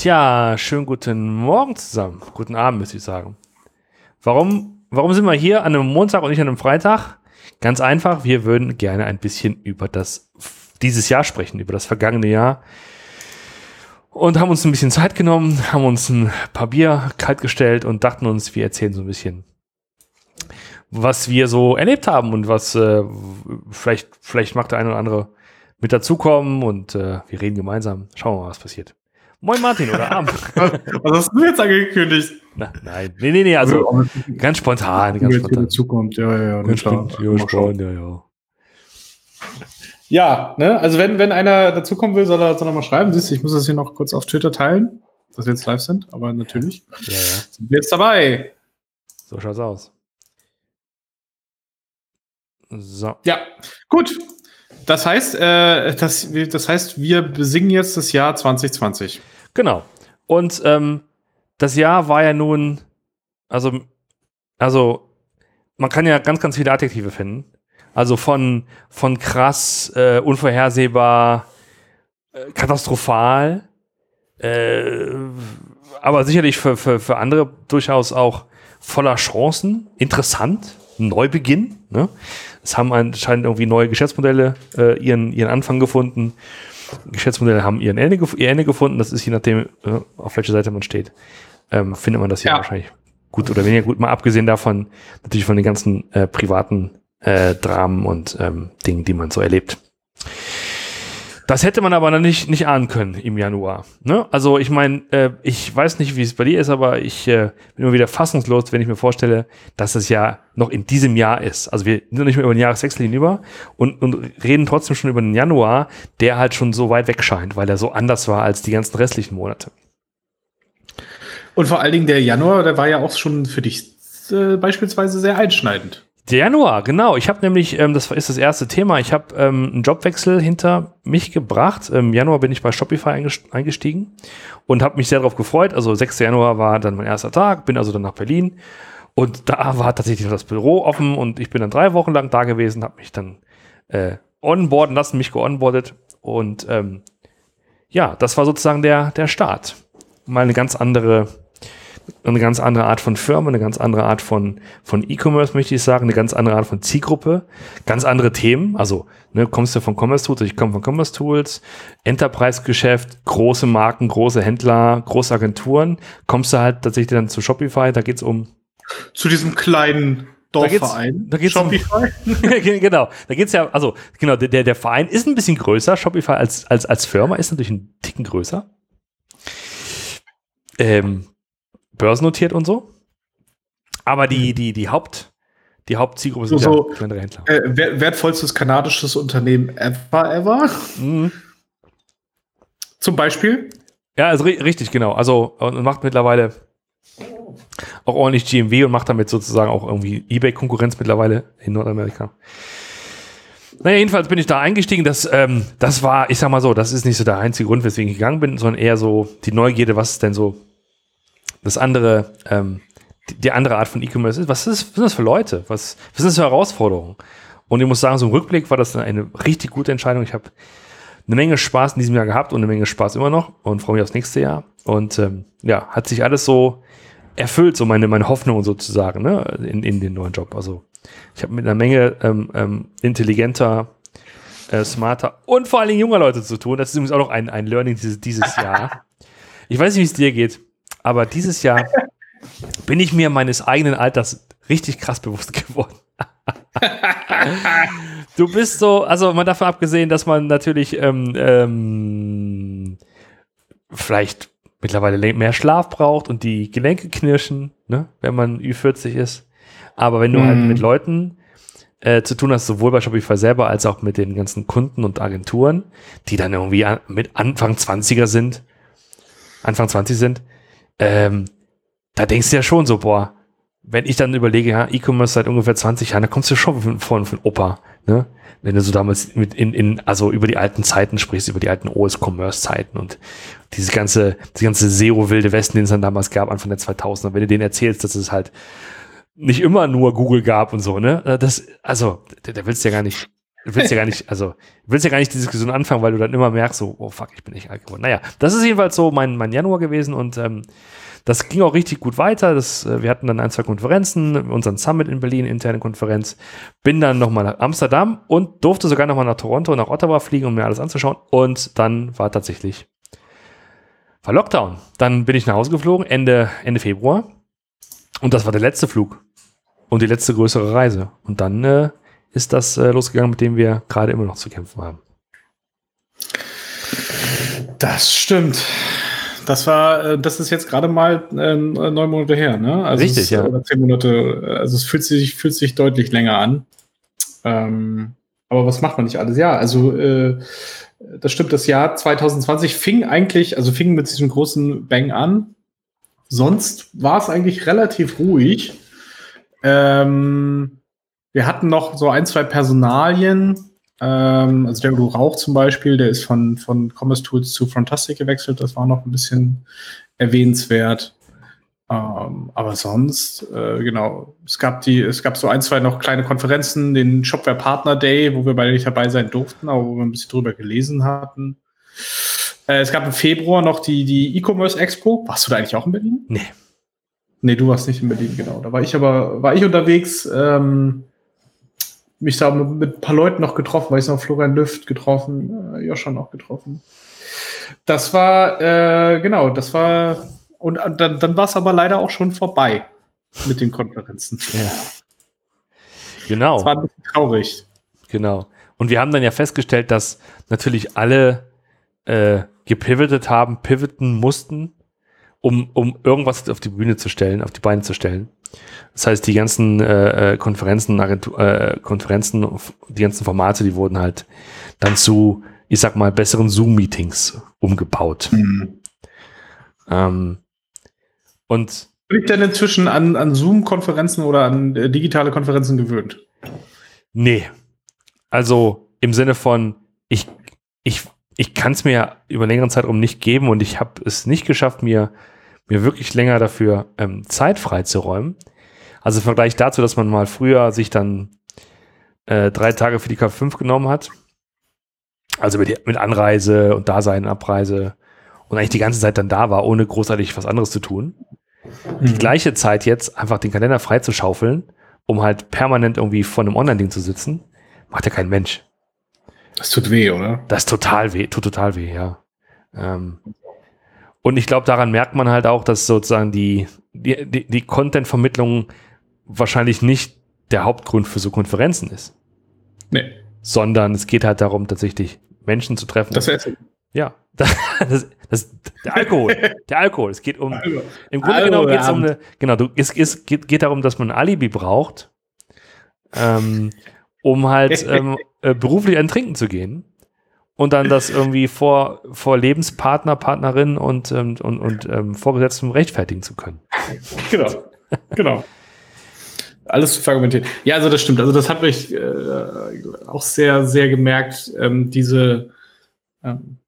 Tja, schönen guten Morgen zusammen. Guten Abend, müsste ich sagen. Warum, warum sind wir hier an einem Montag und nicht an einem Freitag? Ganz einfach, wir würden gerne ein bisschen über das dieses Jahr sprechen, über das vergangene Jahr. Und haben uns ein bisschen Zeit genommen, haben uns ein paar Bier kalt gestellt und dachten uns, wir erzählen so ein bisschen, was wir so erlebt haben und was äh, vielleicht, vielleicht macht der eine oder andere mit dazukommen und äh, wir reden gemeinsam. Schauen wir mal, was passiert. Moin Martin oder Abend. was hast du jetzt angekündigt? Na, nein, nee, nee, nee, also ganz spontan. Ganz spontan. Zukommt, ja, ja, ganz spontan, ja, spontan, ja, ja. Ja, ne, also wenn, wenn einer dazukommen will, soll er, soll er mal schreiben. Siehst du, ich muss das hier noch kurz auf Twitter teilen, dass wir jetzt live sind, aber natürlich ja, ja. sind wir jetzt dabei. So schaut's aus. So. Ja, gut. Das heißt, äh, das, das heißt, wir besingen jetzt das Jahr 2020. Genau. Und ähm, das Jahr war ja nun, also, also, man kann ja ganz, ganz viele Adjektive finden. Also von, von krass, äh, unvorhersehbar, äh, katastrophal, äh, aber sicherlich für, für, für andere durchaus auch voller Chancen, interessant, Neubeginn. Ne? Es haben anscheinend irgendwie neue Geschäftsmodelle äh, ihren, ihren Anfang gefunden. Geschäftsmodelle haben ihren Ende, ihr Ende gefunden. Das ist je nachdem, äh, auf welcher Seite man steht, ähm, findet man das hier ja. wahrscheinlich gut oder weniger gut. Mal abgesehen davon, natürlich von den ganzen äh, privaten äh, Dramen und ähm, Dingen, die man so erlebt. Das hätte man aber noch nicht, nicht ahnen können im Januar. Ne? Also ich meine, äh, ich weiß nicht, wie es bei dir ist, aber ich äh, bin immer wieder fassungslos, wenn ich mir vorstelle, dass es ja noch in diesem Jahr ist. Also wir sind nicht mehr über den Jahreswechsel hinüber und, und reden trotzdem schon über den Januar, der halt schon so weit weg scheint, weil er so anders war als die ganzen restlichen Monate. Und vor allen Dingen der Januar, der war ja auch schon für dich äh, beispielsweise sehr einschneidend. Januar, genau. Ich habe nämlich, ähm, das ist das erste Thema, ich habe ähm, einen Jobwechsel hinter mich gebracht. Im Januar bin ich bei Shopify eingestiegen und habe mich sehr darauf gefreut. Also 6. Januar war dann mein erster Tag, bin also dann nach Berlin und da war tatsächlich das Büro offen und ich bin dann drei Wochen lang da gewesen, habe mich dann äh, onboarden lassen, mich geonboardet und ähm, ja, das war sozusagen der, der Start. Mal eine ganz andere eine ganz andere Art von Firma, eine ganz andere Art von, von E-Commerce, möchte ich sagen, eine ganz andere Art von Zielgruppe, ganz andere Themen. Also, ne, kommst du von Commerce Tools, ich komme von Commerce Tools, Enterprise-Geschäft, große Marken, große Händler, große Agenturen, kommst du halt tatsächlich dann zu Shopify, da geht's um. Zu diesem kleinen Dorfverein. Da geht's, da geht's Shopify. Um, genau, da geht's ja, also genau, der, der Verein ist ein bisschen größer. Shopify als, als, als Firma ist natürlich ein Ticken größer. Ähm, börsennotiert und so. Aber die, die, die Haupt, die Hauptzielgruppe sind so, ja kleinere Händler. Äh, wertvollstes kanadisches Unternehmen ever, ever. Mhm. Zum Beispiel? Ja, also richtig, genau. Also und macht mittlerweile auch ordentlich GMW und macht damit sozusagen auch irgendwie Ebay-Konkurrenz mittlerweile in Nordamerika. Naja, jedenfalls bin ich da eingestiegen. Das, ähm, das war, ich sag mal so, das ist nicht so der einzige Grund, weswegen ich gegangen bin, sondern eher so die Neugierde, was ist denn so das andere, ähm, die, andere Art von E-Commerce ist. Was, ist. was sind das für Leute? Was, was sind das für Herausforderungen? Und ich muss sagen, so im Rückblick war das eine richtig gute Entscheidung. Ich habe eine Menge Spaß in diesem Jahr gehabt und eine Menge Spaß immer noch und freue mich aufs nächste Jahr. Und ähm, ja, hat sich alles so erfüllt, so meine, meine Hoffnungen sozusagen, ne, in, in den neuen Job. Also ich habe mit einer Menge ähm, ähm, intelligenter, äh, smarter und vor allen Dingen junger Leute zu tun. Das ist übrigens auch noch ein, ein Learning dieses, dieses Jahr. Ich weiß nicht, wie es dir geht. Aber dieses Jahr bin ich mir meines eigenen Alters richtig krass bewusst geworden. du bist so, also mal davon abgesehen, dass man natürlich ähm, ähm, vielleicht mittlerweile mehr Schlaf braucht und die Gelenke knirschen, ne, wenn man Ü40 ist. Aber wenn du mm. halt mhm. mit Leuten äh, zu tun hast, sowohl bei Shopify selber als auch mit den ganzen Kunden und Agenturen, die dann irgendwie an, mit Anfang 20er sind, Anfang 20 sind, ähm, da denkst du ja schon so, boah, wenn ich dann überlege, ja, E-Commerce seit ungefähr 20 Jahren, da kommst du schon von, von, von Opa, ne? Wenn du so damals mit in, in, also über die alten Zeiten sprichst, über die alten OS-Commerce-Zeiten und diese ganze, die ganze SEO-wilde Westen, den es dann damals gab, Anfang der 2000er, wenn du denen erzählst, dass es halt nicht immer nur Google gab und so, ne? Das, also, da, da willst du ja gar nicht, willst ja gar nicht, also willst ja gar nicht die Diskussion anfangen, weil du dann immer merkst, so, oh fuck, ich bin echt alt geworden. Naja, das ist jedenfalls so mein, mein Januar gewesen und ähm, das ging auch richtig gut weiter. Das, äh, wir hatten dann ein, zwei Konferenzen, unseren Summit in Berlin, interne Konferenz. Bin dann nochmal nach Amsterdam und durfte sogar nochmal nach Toronto, nach Ottawa fliegen, um mir alles anzuschauen. Und dann war tatsächlich war Lockdown. Dann bin ich nach Hause geflogen, Ende, Ende Februar. Und das war der letzte Flug und die letzte größere Reise. Und dann äh, ist das äh, losgegangen, mit dem wir gerade immer noch zu kämpfen haben. Das stimmt. Das war, äh, das ist jetzt gerade mal äh, neun Monate her, ne? Also Richtig, es, ja. Oder zehn Monate. Also es fühlt sich, fühlt sich deutlich länger an. Ähm, aber was macht man nicht alles? Ja, also äh, das stimmt. Das Jahr 2020 fing eigentlich, also fing mit diesem großen Bang an. Sonst war es eigentlich relativ ruhig. Ähm, wir hatten noch so ein, zwei Personalien. Ähm, also der Udo Rauch zum Beispiel, der ist von, von Commerce Tools zu Fantastic gewechselt. Das war noch ein bisschen erwähnenswert. Ähm, aber sonst, äh, genau, es gab die, es gab so ein, zwei noch kleine Konferenzen, den Shopware Partner Day, wo wir beide nicht dabei sein durften, aber wo wir ein bisschen drüber gelesen hatten. Äh, es gab im Februar noch die, die E-Commerce Expo. Warst du da eigentlich auch in Berlin? Nee. Nee, du warst nicht in Berlin, genau. Da war ich aber, war ich unterwegs, ähm, mich da mit, mit ein paar Leuten noch getroffen, weil ich noch Florian Lüft getroffen, äh, Joscha noch getroffen. Das war, äh, genau, das war, und äh, dann, dann war es aber leider auch schon vorbei mit den Konferenzen. Ja. Genau. Das war ein bisschen traurig. Genau. Und wir haben dann ja festgestellt, dass natürlich alle äh, gepivotet haben, pivoten mussten, um, um irgendwas auf die Bühne zu stellen, auf die Beine zu stellen. Das heißt, die ganzen äh, äh Konferenzen, Agentur, äh, Konferenzen, die ganzen Formate, die wurden halt dann zu, ich sag mal, besseren Zoom-Meetings umgebaut. Mhm. Ähm, und bin ich denn inzwischen an, an Zoom-Konferenzen oder an äh, digitale Konferenzen gewöhnt? Nee. Also im Sinne von, ich, ich, ich kann es mir über längeren Zeitraum nicht geben und ich habe es nicht geschafft, mir mir wirklich länger dafür ähm, Zeit freizuräumen. Also im Vergleich dazu, dass man mal früher sich dann äh, drei Tage für die K5 genommen hat. Also mit, mit Anreise und Dasein, Abreise und eigentlich die ganze Zeit dann da war, ohne großartig was anderes zu tun. Mhm. Die gleiche Zeit jetzt einfach den Kalender freizuschaufeln, um halt permanent irgendwie vor einem Online-Ding zu sitzen, macht ja kein Mensch. Das tut weh, oder? Das tut total weh, tut total weh, ja. Ähm, und ich glaube, daran merkt man halt auch, dass sozusagen die, die, die, die Content-Vermittlung wahrscheinlich nicht der Hauptgrund für so Konferenzen ist. Nee. Sondern es geht halt darum, tatsächlich Menschen zu treffen. Das Essen. Ja, das, das, der Alkohol. der Alkohol. Es geht um, im Grunde genommen geht es um eine, genau, du, es, es geht, geht darum, dass man ein Alibi braucht, ähm, um halt ähm, äh, beruflich ein Trinken zu gehen und dann das irgendwie vor, vor Lebenspartner, Partnerin und, ähm, und, und ähm, Vorgesetzten rechtfertigen zu können. Genau, genau. Alles zu verargumentieren. Ja, also das stimmt. Also das hat mich äh, auch sehr, sehr gemerkt, ähm, diese ähm,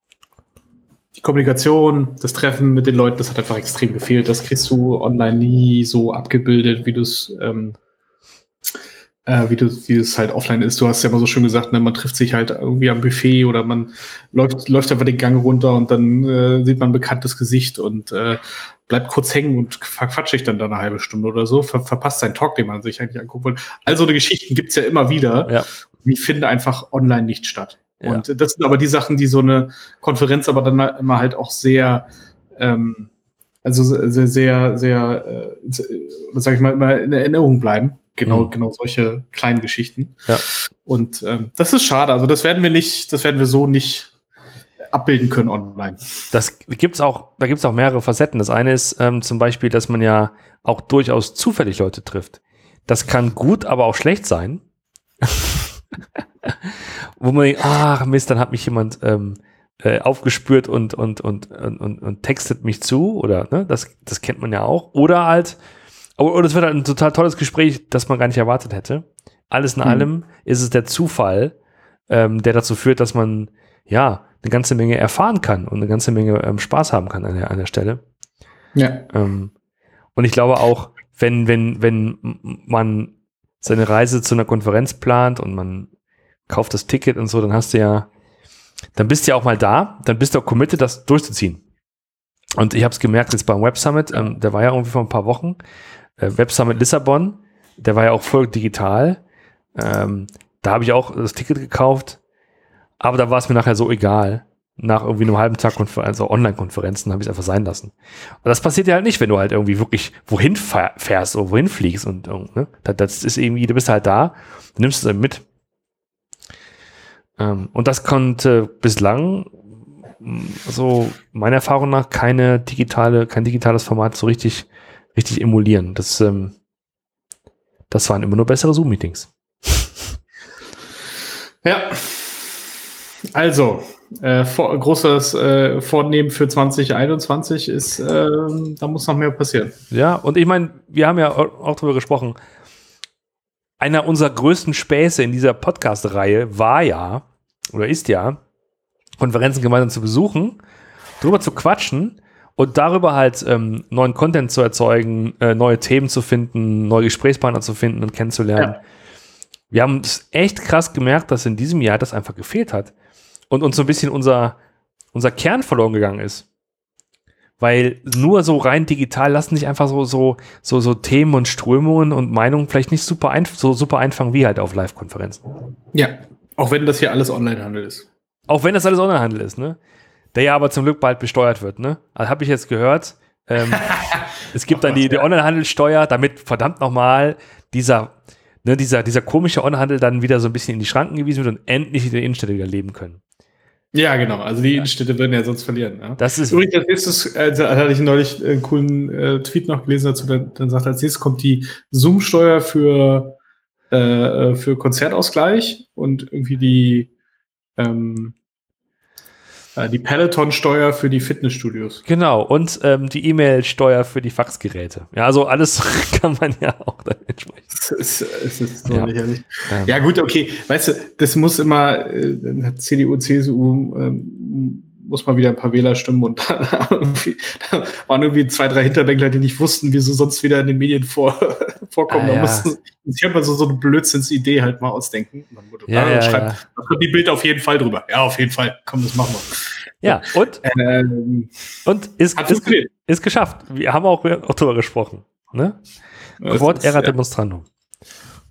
die Kommunikation, das Treffen mit den Leuten, das hat einfach extrem gefehlt. Das kriegst du online nie so abgebildet, wie du es ähm, äh, wie, du, wie es halt offline ist. Du hast ja immer so schön gesagt, ne, man trifft sich halt irgendwie am Buffet oder man läuft, läuft einfach den Gang runter und dann äh, sieht man ein bekanntes Gesicht und äh, bleibt kurz hängen und verquatscht sich dann da eine halbe Stunde oder so, ver verpasst seinen Talk, den man sich eigentlich angucken wollte. Also eine Geschichten gibt's ja immer wieder. Ja. Die finden einfach online nicht statt. Ja. Und das sind aber die Sachen, die so eine Konferenz aber dann immer halt auch sehr ähm, also sehr, sehr, sehr, äh, sag ich mal, immer in Erinnerung bleiben. Genau, mhm. genau solche kleinen Geschichten. Ja. Und ähm, das ist schade. Also das werden wir nicht, das werden wir so nicht abbilden können online. Das gibt's auch, da gibt's auch mehrere Facetten. Das eine ist ähm, zum Beispiel, dass man ja auch durchaus zufällig Leute trifft. Das kann gut, aber auch schlecht sein. Wo man denkt, ach Mist, dann hat mich jemand ähm, äh, aufgespürt und, und, und, und, und, und textet mich zu oder ne, das, das kennt man ja auch. Oder halt, oder es wird halt ein total tolles Gespräch, das man gar nicht erwartet hätte. Alles in mhm. allem ist es der Zufall, ähm, der dazu führt, dass man ja eine ganze Menge erfahren kann und eine ganze Menge ähm, Spaß haben kann an der, an der Stelle. Ja. Ähm, und ich glaube auch, wenn, wenn, wenn man seine Reise zu einer Konferenz plant und man kauf das Ticket und so, dann hast du ja, dann bist du ja auch mal da, dann bist du auch committed, das durchzuziehen. Und ich habe es gemerkt jetzt beim Web Summit, ähm, der war ja irgendwie vor ein paar Wochen, äh, Web Summit Lissabon, der war ja auch voll digital. Ähm, da habe ich auch das Ticket gekauft, aber da war es mir nachher so egal. Nach irgendwie einem halben Tag Konfer also Online-Konferenzen habe ich es einfach sein lassen. Und das passiert ja halt nicht, wenn du halt irgendwie wirklich wohin fährst oder wohin fliegst und ne? das ist irgendwie, du bist halt da, nimmst es mit. Ähm, und das konnte bislang so meiner Erfahrung nach keine digitale, kein digitales Format so richtig, richtig emulieren. Das, ähm, das waren immer nur bessere Zoom-Meetings. Ja. Also, äh, vor, großes äh, Vornehmen für 2021 ist, äh, da muss noch mehr passieren. Ja, und ich meine, wir haben ja auch darüber gesprochen. Einer unserer größten Späße in dieser Podcast-Reihe war ja, oder ist ja, Konferenzen gemeinsam zu besuchen, darüber zu quatschen und darüber halt ähm, neuen Content zu erzeugen, äh, neue Themen zu finden, neue Gesprächspartner zu finden und kennenzulernen. Ja. Wir haben es echt krass gemerkt, dass in diesem Jahr das einfach gefehlt hat und uns so ein bisschen unser, unser Kern verloren gegangen ist. Weil nur so rein digital lassen sich einfach so, so, so, so Themen und Strömungen und Meinungen vielleicht nicht super ein, so super einfangen wie halt auf Live-Konferenzen. Ja, auch wenn das hier alles Online-Handel ist. Auch wenn das alles Online-Handel ist, ne? Der ja aber zum Glück bald besteuert wird, ne? Also habe ich jetzt gehört. Ähm, es gibt dann die, die Online-Handelsteuer, damit verdammt nochmal dieser, ne, dieser, dieser komische Online-Handel dann wieder so ein bisschen in die Schranken gewiesen wird und endlich in der Innenstädte wieder leben können. Ja, genau. Also die Innenstädte würden ja sonst verlieren. Ja. Das ist Übrigens, als nächstes, also hatte ich neulich einen coolen äh, Tweet noch gelesen dazu, dann, dann sagt als nächstes kommt die Zoom-Steuer für, äh, äh, für Konzertausgleich und irgendwie die, ähm, äh, die Peloton-Steuer für die Fitnessstudios. Genau, und ähm, die E-Mail-Steuer für die Faxgeräte. Ja, also alles kann man ja auch dann entsprechen. Es ist, es ist so ja. lächerlich. Ähm. Ja, gut, okay. Weißt du, das muss immer, äh, CDU, CSU, ähm, muss mal wieder ein paar Wähler stimmen und dann, da waren irgendwie zwei, drei Hinterbänkler, die nicht wussten, wie sie sonst wieder in den Medien vor, vorkommen. Ah, da ja. mussten sich halt mal so, so eine Blödsinnsidee halt mal ausdenken. Und dann wurde ja, ja, schreibt, ja. da kommt die Bild auf jeden Fall drüber. Ja, auf jeden Fall. Komm, das machen wir. Ja, und? Ähm, und ist, ist, ist, geschafft. Wir haben auch, auch drüber gesprochen. Ne? Wort Era Demonstrandum.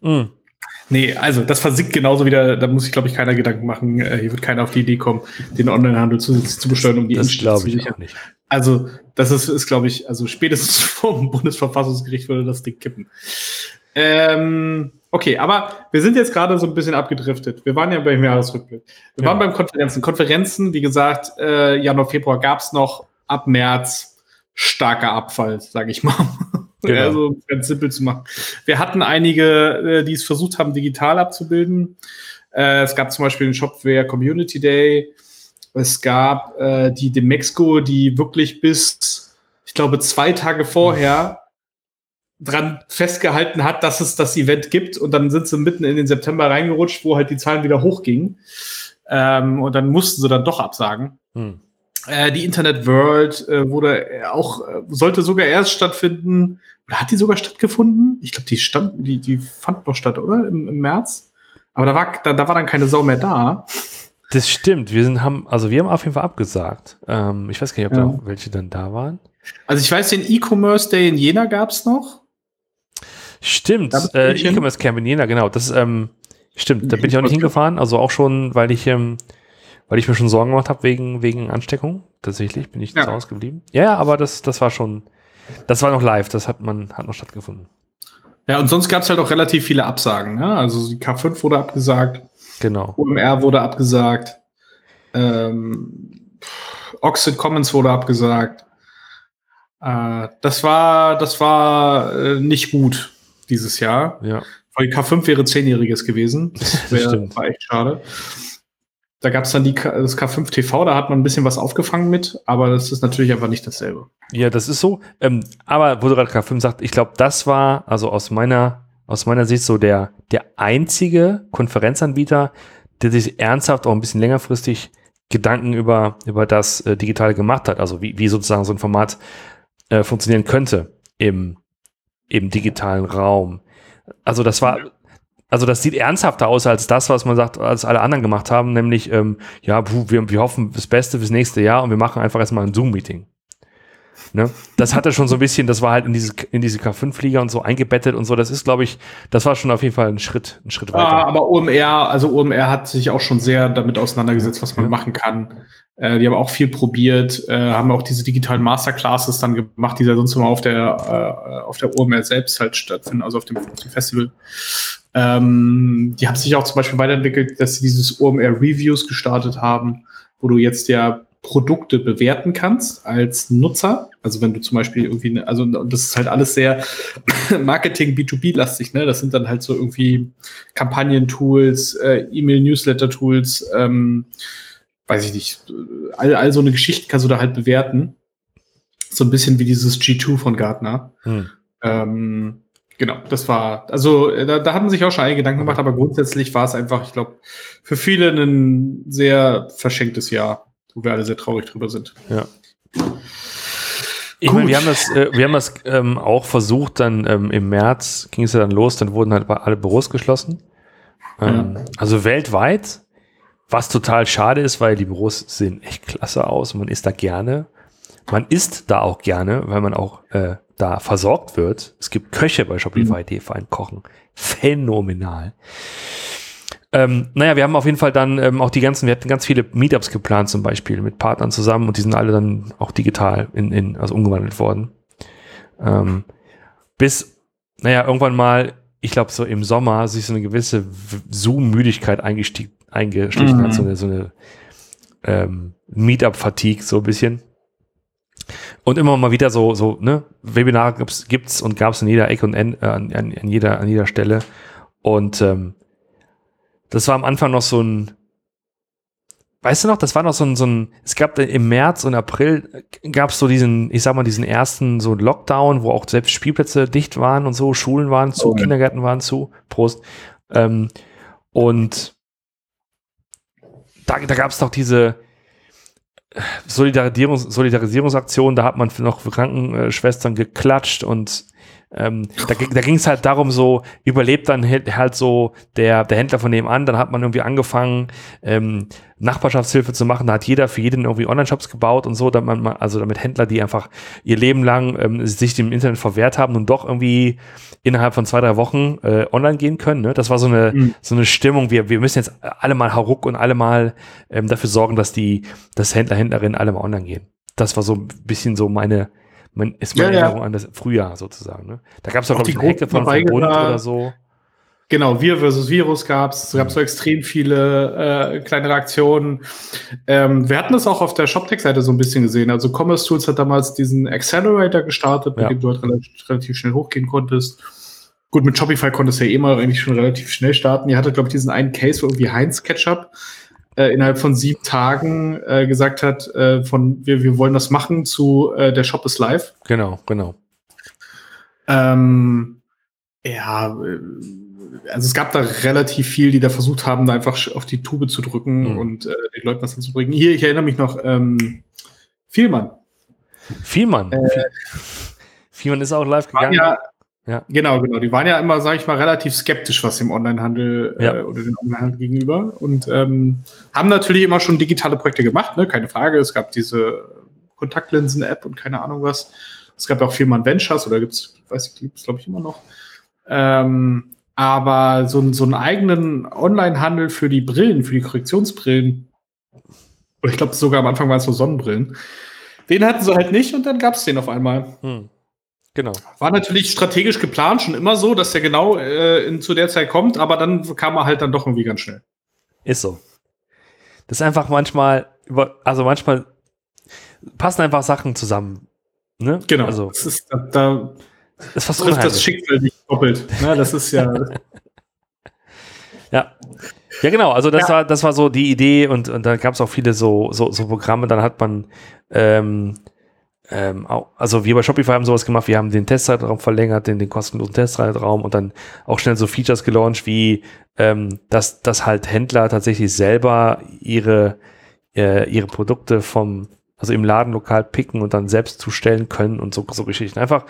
Mhm. Nee, also das versinkt genauso wieder, da muss sich, glaube ich, keiner Gedanken machen. Äh, hier wird keiner auf die Idee kommen, den Onlinehandel zusätzlich zu besteuern, um die Das glaube ich auch nicht. Also, das ist, ist glaube ich, also spätestens vom Bundesverfassungsgericht würde das Ding kippen. Ähm, okay, aber wir sind jetzt gerade so ein bisschen abgedriftet. Wir waren ja beim Jahresrückblick. Wir ja. waren beim Konferenzen. Konferenzen, wie gesagt, äh, Januar, Februar gab es noch, ab März starker Abfall, sage ich mal. Genau. Also ganz simpel zu machen. Wir hatten einige, äh, die es versucht haben, digital abzubilden. Äh, es gab zum Beispiel den Shopware Community Day. Es gab äh, die Demexco, die wirklich bis, ich glaube, zwei Tage vorher dran festgehalten hat, dass es das Event gibt. Und dann sind sie mitten in den September reingerutscht, wo halt die Zahlen wieder hochgingen. Ähm, und dann mussten sie dann doch absagen. Hm. Die Internet World äh, wurde auch, sollte sogar erst stattfinden. Oder hat die sogar stattgefunden? Ich glaube, die stand, die, die fand noch statt, oder? Im, im März. Aber da war, da, da war dann keine Sau mehr da. Das stimmt. Wir sind, haben, also wir haben auf jeden Fall abgesagt. Ähm, ich weiß gar nicht, ob ja. da welche dann da waren. Also ich weiß, den E-Commerce Day in Jena gab es noch. Stimmt. Äh, E-Commerce Camp in Jena, genau. Das ähm, stimmt. Da bin ich auch nicht hingefahren. Also auch schon, weil ich ähm, weil ich mir schon Sorgen gemacht habe wegen, wegen Ansteckung. Tatsächlich bin ich ja. zu Hause geblieben. Ja, aber das, das war schon, das war noch live, das hat man, hat noch stattgefunden. Ja, und sonst gab es halt auch relativ viele Absagen. Ne? Also die K5 wurde abgesagt. Genau. OMR wurde abgesagt. Ähm, Oxid Commons wurde abgesagt. Äh, das war, das war äh, nicht gut dieses Jahr. Ja. Weil die K5 wäre zehnjähriges gewesen. Das, wär, das war echt schade. Da gab es dann die, das K5 TV, da hat man ein bisschen was aufgefangen mit, aber das ist natürlich einfach nicht dasselbe. Ja, das ist so. Ähm, aber wo du gerade K5 sagt, ich glaube, das war also aus meiner, aus meiner Sicht so der, der einzige Konferenzanbieter, der sich ernsthaft auch ein bisschen längerfristig Gedanken über, über das äh, Digitale gemacht hat. Also wie, wie sozusagen so ein Format äh, funktionieren könnte im, im digitalen Raum. Also das war, also das sieht ernsthafter aus als das, was man sagt, als alle anderen gemacht haben, nämlich, ähm, ja, wir, wir hoffen das Beste fürs nächste Jahr und wir machen einfach erstmal ein Zoom-Meeting. Ne? Das hatte schon so ein bisschen, das war halt in diese, in diese K5-Liga und so eingebettet und so. Das ist, glaube ich, das war schon auf jeden Fall ein Schritt, ein Schritt weiter. Ah, aber OMR, also OMR hat sich auch schon sehr damit auseinandergesetzt, was man ja. machen kann. Äh, die haben auch viel probiert, äh, haben auch diese digitalen Masterclasses dann gemacht, die da sonst immer auf der, äh, auf der OMR selbst halt stattfinden, also auf dem, auf dem Festival. Ähm, die haben sich auch zum Beispiel weiterentwickelt, dass sie dieses OMR Reviews gestartet haben, wo du jetzt ja Produkte bewerten kannst als Nutzer. Also wenn du zum Beispiel irgendwie, ne, also das ist halt alles sehr Marketing B2B-lastig, ne? Das sind dann halt so irgendwie Kampagnen-Tools, äh, E-Mail-Newsletter-Tools, ähm, weiß ich nicht, all, all so eine Geschichte kannst du da halt bewerten. So ein bisschen wie dieses G2 von Gartner. Hm. Ähm, genau, das war, also äh, da, da haben sich auch schon einige Gedanken gemacht, aber grundsätzlich war es einfach, ich glaube, für viele ein sehr verschenktes Jahr wo wir alle sehr traurig drüber sind. Ja. Ich meine, wir haben das, äh, wir haben das ähm, auch versucht, dann ähm, im März ging es ja dann los, dann wurden halt alle Büros geschlossen. Ähm, ja. Also weltweit, was total schade ist, weil die Büros sehen echt klasse aus, man ist da gerne. Man isst da auch gerne, weil man auch äh, da versorgt wird. Es gibt Köche bei Shopify, mhm. die fein kochen. Phänomenal. Ähm, naja, wir haben auf jeden Fall dann ähm, auch die ganzen, wir hatten ganz viele Meetups geplant zum Beispiel mit Partnern zusammen und die sind alle dann auch digital in, in also umgewandelt worden. Ähm, bis, naja, irgendwann mal, ich glaube so im Sommer, sich so eine gewisse Zoom-Müdigkeit eingeschlichen mhm. hat, so eine, so eine ähm, Meetup-Fatigue, so ein bisschen. Und immer mal wieder so, so, ne, Webinare gibt's, gibt's und gab's in jeder Ecke und äh, an, an, an, jeder, an jeder Stelle. Und ähm, das war am Anfang noch so ein, weißt du noch, das war noch so ein, so ein es gab im März und April gab es so diesen, ich sag mal, diesen ersten so Lockdown, wo auch selbst Spielplätze dicht waren und so, Schulen waren zu, okay. Kindergärten waren zu, Prost. Ähm, und da, da gab es doch diese Solidarisierungs Solidarisierungsaktion, da hat man noch Krankenschwestern geklatscht und ähm, da, da ging es halt darum, so überlebt dann halt so der, der Händler von nebenan. Dann hat man irgendwie angefangen, ähm, Nachbarschaftshilfe zu machen. Da hat jeder für jeden irgendwie Online-Shops gebaut und so, damit man, also damit Händler, die einfach ihr Leben lang ähm, sich dem Internet verwehrt haben und doch irgendwie innerhalb von zwei, drei Wochen äh, online gehen können. Ne? Das war so eine, mhm. so eine Stimmung. Wir, wir müssen jetzt alle mal Haruk und alle mal ähm, dafür sorgen, dass die, dass Händler, Händlerinnen alle mal online gehen. Das war so ein bisschen so meine, man ist meine ja, Erinnerung ja. an das Frühjahr sozusagen. Ne? Da gab es auch, glaube ich, eine Hecke von Verbund oder so. Genau, Wir versus Virus gab es. Es gab mhm. so extrem viele äh, kleine Aktionen. Ähm, wir hatten das auch auf der ShopTech-Seite so ein bisschen gesehen. Also Commerce Tools hat damals diesen Accelerator gestartet, mit ja. dem du halt relativ, relativ, schnell hochgehen konntest. Gut, mit Shopify konntest du ja immer eigentlich schon relativ schnell starten. Ihr hattet, glaube ich, diesen einen Case, wo irgendwie Heinz Ketchup äh, innerhalb von sieben Tagen äh, gesagt hat, äh, von wir, wir wollen das machen zu äh, der Shop ist live. Genau, genau. Ähm, ja, äh, also es gab da relativ viel, die da versucht haben, da einfach auf die Tube zu drücken mhm. und äh, den Leuten was hinzubringen. Hier, ich erinnere mich noch, ähm, Vielmann. Vielmann. Äh, Vielmann ist auch live gegangen. Ja, ja. Genau, genau. Die waren ja immer, sage ich mal, relativ skeptisch, was dem Onlinehandel äh, ja. äh, oder dem Onlinehandel gegenüber und ähm, haben natürlich immer schon digitale Projekte gemacht, ne? keine Frage. Es gab diese Kontaktlinsen-App und keine Ahnung was. Es gab auch Firman Ventures oder gibt's, weiß ich, gibt's glaube ich immer noch. Ähm, aber so, so einen eigenen Onlinehandel für die Brillen, für die Korrektionsbrillen, oder ich glaube sogar am Anfang waren es so Sonnenbrillen, den hatten sie halt nicht und dann gab es den auf einmal. Hm. Genau. War natürlich strategisch geplant, schon immer so, dass der genau äh, in, zu der Zeit kommt, aber dann kam er halt dann doch irgendwie ganz schnell. Ist so. Das ist einfach manchmal, also manchmal passen einfach Sachen zusammen. Ne? Genau. Also, das ist, da, da das ist fast das Schicksal nicht doppelt. Ne? Das ist ja. ja. Ja, genau. Also das ja. war, das war so die Idee und, und da gab es auch viele so, so, so Programme. Dann hat man ähm, ähm, also wir bei Shopify haben sowas gemacht, wir haben den Testzeitraum verlängert, den, den kostenlosen Testzeitraum und dann auch schnell so Features gelauncht, wie ähm, dass, dass halt Händler tatsächlich selber ihre, äh, ihre Produkte vom, also im Ladenlokal picken und dann selbst zustellen können und so, so Geschichten. Einfach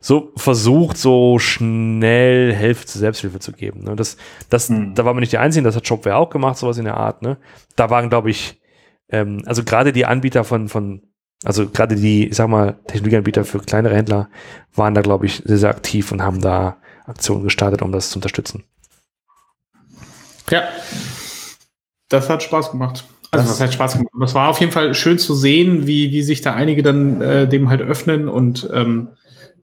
so versucht, so schnell Hilfe zur Selbsthilfe zu geben. Ne? Das, das, hm. Da war man nicht die Einzigen, das hat Shopware auch gemacht, sowas in der Art. Ne? Da waren, glaube ich, ähm, also gerade die Anbieter von, von also gerade die, ich sag mal, Technologieanbieter für kleinere Händler waren da, glaube ich, sehr, sehr aktiv und haben da Aktionen gestartet, um das zu unterstützen. Ja, das hat Spaß gemacht. Also das hat Spaß gemacht. Das war auf jeden Fall schön zu sehen, wie, wie sich da einige dann äh, dem halt öffnen und ähm,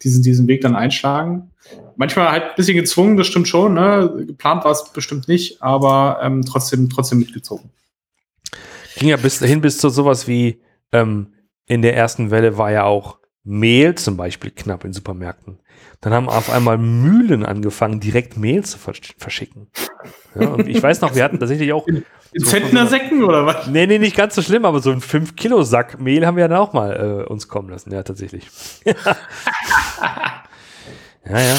diesen, diesen Weg dann einschlagen. Manchmal halt ein bisschen gezwungen, das stimmt schon. Ne? Geplant war es bestimmt nicht, aber ähm, trotzdem, trotzdem mitgezogen. Ging ja bis dahin bis zu sowas wie ähm, in der ersten Welle war ja auch Mehl zum Beispiel knapp in Supermärkten. Dann haben auf einmal Mühlen angefangen, direkt Mehl zu verschicken. Ja, und ich weiß noch, wir hatten tatsächlich auch. In, in so Zentnersäcken oder was? Nee, nee, nicht ganz so schlimm, aber so ein 5-Kilo-Sack Mehl haben wir dann auch mal äh, uns kommen lassen. Ja, tatsächlich. ja, ja.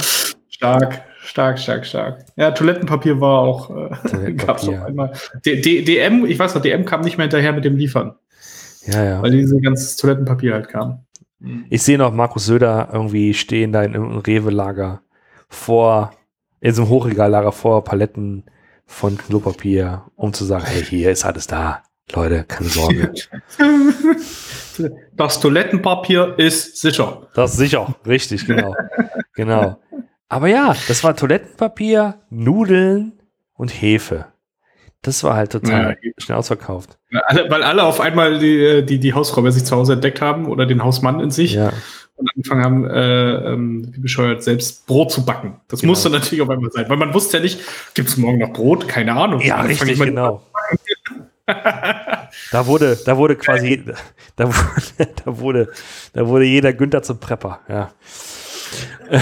Stark, stark, stark, stark. Ja, Toilettenpapier war auch, äh, gab es auch einmal. D D DM, ich weiß noch, DM kam nicht mehr hinterher mit dem Liefern. Ja, ja. Weil dieses ganze Toilettenpapier halt kam. Ich sehe noch Markus Söder irgendwie stehen da in einem Rewe-Lager vor, in so einem Hochregallager vor Paletten von Klopapier, um zu sagen, hey, hier ist alles da. Leute, keine Sorge. Das Toilettenpapier ist sicher. Das ist sicher, richtig, genau. genau. Aber ja, das war Toilettenpapier, Nudeln und Hefe. Das war halt total ja, schnell ausverkauft. Alle, weil alle auf einmal die, die, die Hausfrau bei sich zu Hause entdeckt haben oder den Hausmann in sich ja. und angefangen haben, äh, ähm, wie bescheuert, selbst Brot zu backen. Das genau. musste natürlich auf einmal sein, weil man wusste ja nicht, gibt es morgen noch Brot? Keine Ahnung. Ja, richtig, genau. da wurde, da wurde quasi, da wurde, da wurde, da wurde jeder Günther zum Prepper, ja.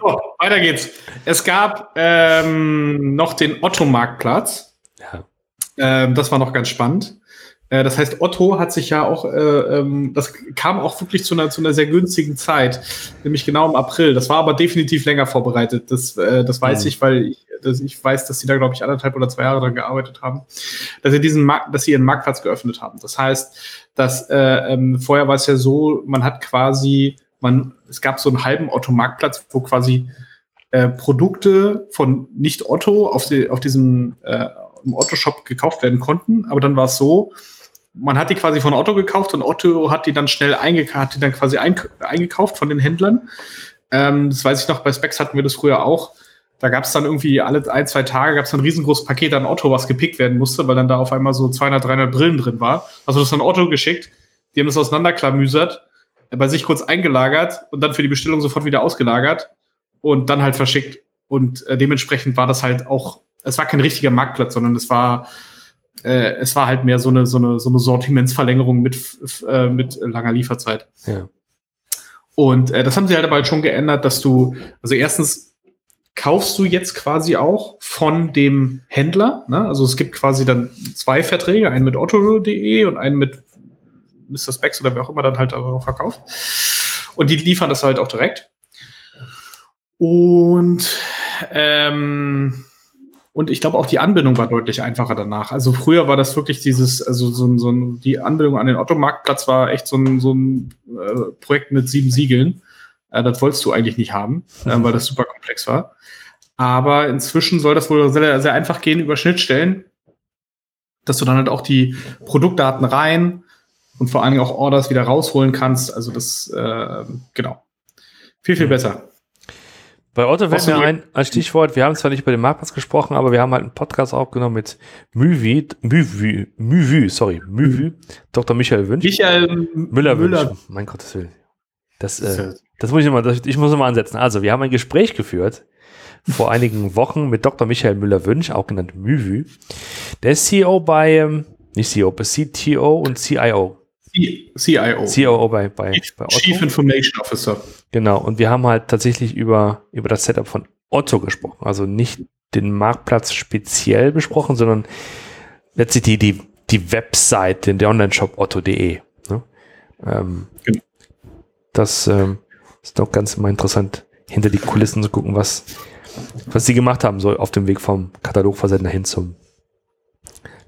so, weiter geht's. Es gab ähm, noch den Otto-Marktplatz. Ja. Ähm, das war noch ganz spannend. Äh, das heißt, Otto hat sich ja auch, äh, ähm, das kam auch wirklich zu einer, zu einer sehr günstigen Zeit, nämlich genau im April. Das war aber definitiv länger vorbereitet. Das, äh, das weiß mhm. ich, weil ich, das, ich weiß, dass sie da, glaube ich, anderthalb oder zwei Jahre dran gearbeitet haben, dass sie diesen Markt, dass sie ihren Marktplatz geöffnet haben. Das heißt, dass äh, ähm, vorher war es ja so, man hat quasi man, es gab so einen halben Otto-Marktplatz, wo quasi äh, Produkte von nicht Otto auf, die, auf diesem äh, im Otto-Shop gekauft werden konnten. Aber dann war es so, man hat die quasi von Otto gekauft und Otto hat die dann schnell eingekauft, die dann quasi eingekauft von den Händlern. Ähm, das weiß ich noch, bei Specs hatten wir das früher auch. Da gab es dann irgendwie alle ein, zwei Tage gab es ein riesengroßes Paket an Otto, was gepickt werden musste, weil dann da auf einmal so 200, 300 Brillen drin war. Also das an Otto geschickt, die haben das auseinanderklamüsert bei sich kurz eingelagert und dann für die Bestellung sofort wieder ausgelagert und dann halt verschickt. Und äh, dementsprechend war das halt auch, es war kein richtiger Marktplatz, sondern es war, äh, es war halt mehr so eine, so eine, so eine Sortimentsverlängerung mit, äh, mit langer Lieferzeit. Ja. Und äh, das haben sie halt aber halt schon geändert, dass du, also erstens kaufst du jetzt quasi auch von dem Händler. Ne? Also es gibt quasi dann zwei Verträge, einen mit otto.de und einen mit Mr. Specs oder wer auch immer dann halt auch verkauft. Und die liefern das halt auch direkt. Und ähm, und ich glaube auch die Anbindung war deutlich einfacher danach. Also früher war das wirklich dieses, also so, so die Anbindung an den Otto-Marktplatz war echt so ein, so ein äh, Projekt mit sieben Siegeln. Äh, das wolltest du eigentlich nicht haben, äh, weil das super komplex war. Aber inzwischen soll das wohl sehr, sehr einfach gehen über Schnittstellen, dass du dann halt auch die Produktdaten rein und vor allen Dingen auch Orders wieder rausholen kannst. Also das, äh, genau. Viel, viel mhm. besser. Bei Otto fällt mir ein, als Stichwort, wir haben zwar nicht über den Marktplatz gesprochen, aber wir haben halt einen Podcast aufgenommen mit Müvi, Müvi, Müvi, sorry, Müvi, Dr. Michael Wünsch. Michael Müller, Müller. Wünsch. Mein Gottes Willen. Das, äh, das muss ich mal, das, ich muss mal ansetzen. Also, wir haben ein Gespräch geführt vor einigen Wochen mit Dr. Michael Müller-Wünsch, auch genannt Müvi. Der ist CEO bei, ähm, nicht CEO, bei CTO und CIO. CIO. CIO bei, bei, bei Otto. Chief Information Officer. Genau, und wir haben halt tatsächlich über, über das Setup von Otto gesprochen. Also nicht den Marktplatz speziell besprochen, sondern letztlich die, die, die Website, den, der Online-Shop otto.de. Ne? Ähm, genau. Das ähm, ist doch ganz mal interessant, hinter die Kulissen zu gucken, was, was sie gemacht haben, so auf dem Weg vom Katalogversender hin zum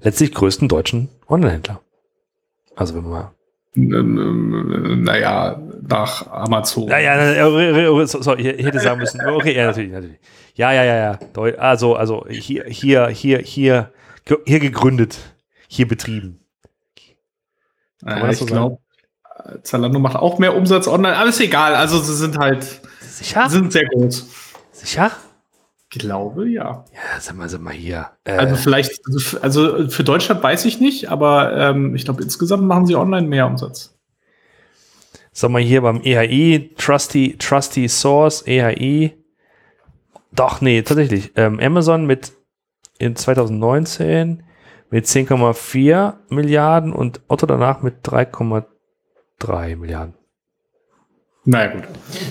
letztlich größten deutschen Online-Händler. Also wenn man mal naja, nach Amazon. Naja, sorry, ich hätte sagen müssen. Okay, ja, natürlich, natürlich. Ja, ja, ja, ja. Also, also hier, hier, hier, hier, hier gegründet, hier betrieben. Äh, ich glaube, Zalando macht auch mehr Umsatz online. Alles egal. Also sie sind halt Sicher? sind sehr groß. Sicher? Glaube ja. Ja, sag mal, sag mal hier. Äh, also vielleicht, also für Deutschland weiß ich nicht, aber ähm, ich glaube insgesamt machen sie online mehr Umsatz. Sag mal hier beim EHI, Trusty, Trusty Source, EHI. Doch, nee, tatsächlich. Ähm, Amazon mit in 2019 mit 10,4 Milliarden und Otto danach mit 3,3 Milliarden. Naja, gut.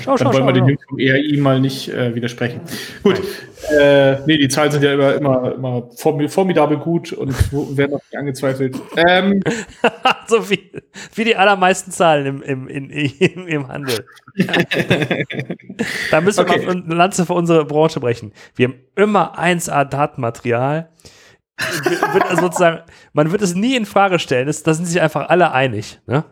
Schau, Dann schau, wollen schau, wir den Jungs vom ERI mal nicht äh, widersprechen. Gut. Äh, nee, die Zahlen sind ja immer, immer, immer formidabel gut und werden auch nicht angezweifelt. Ähm, so wie, wie die allermeisten Zahlen im, im, in, im, im Handel. da müssen wir okay. mal eine Lanze für unsere Branche brechen. Wir haben immer 1A Datenmaterial wird also sozusagen, man wird es nie in Frage stellen. Das, da sind sich einfach alle einig. Ne?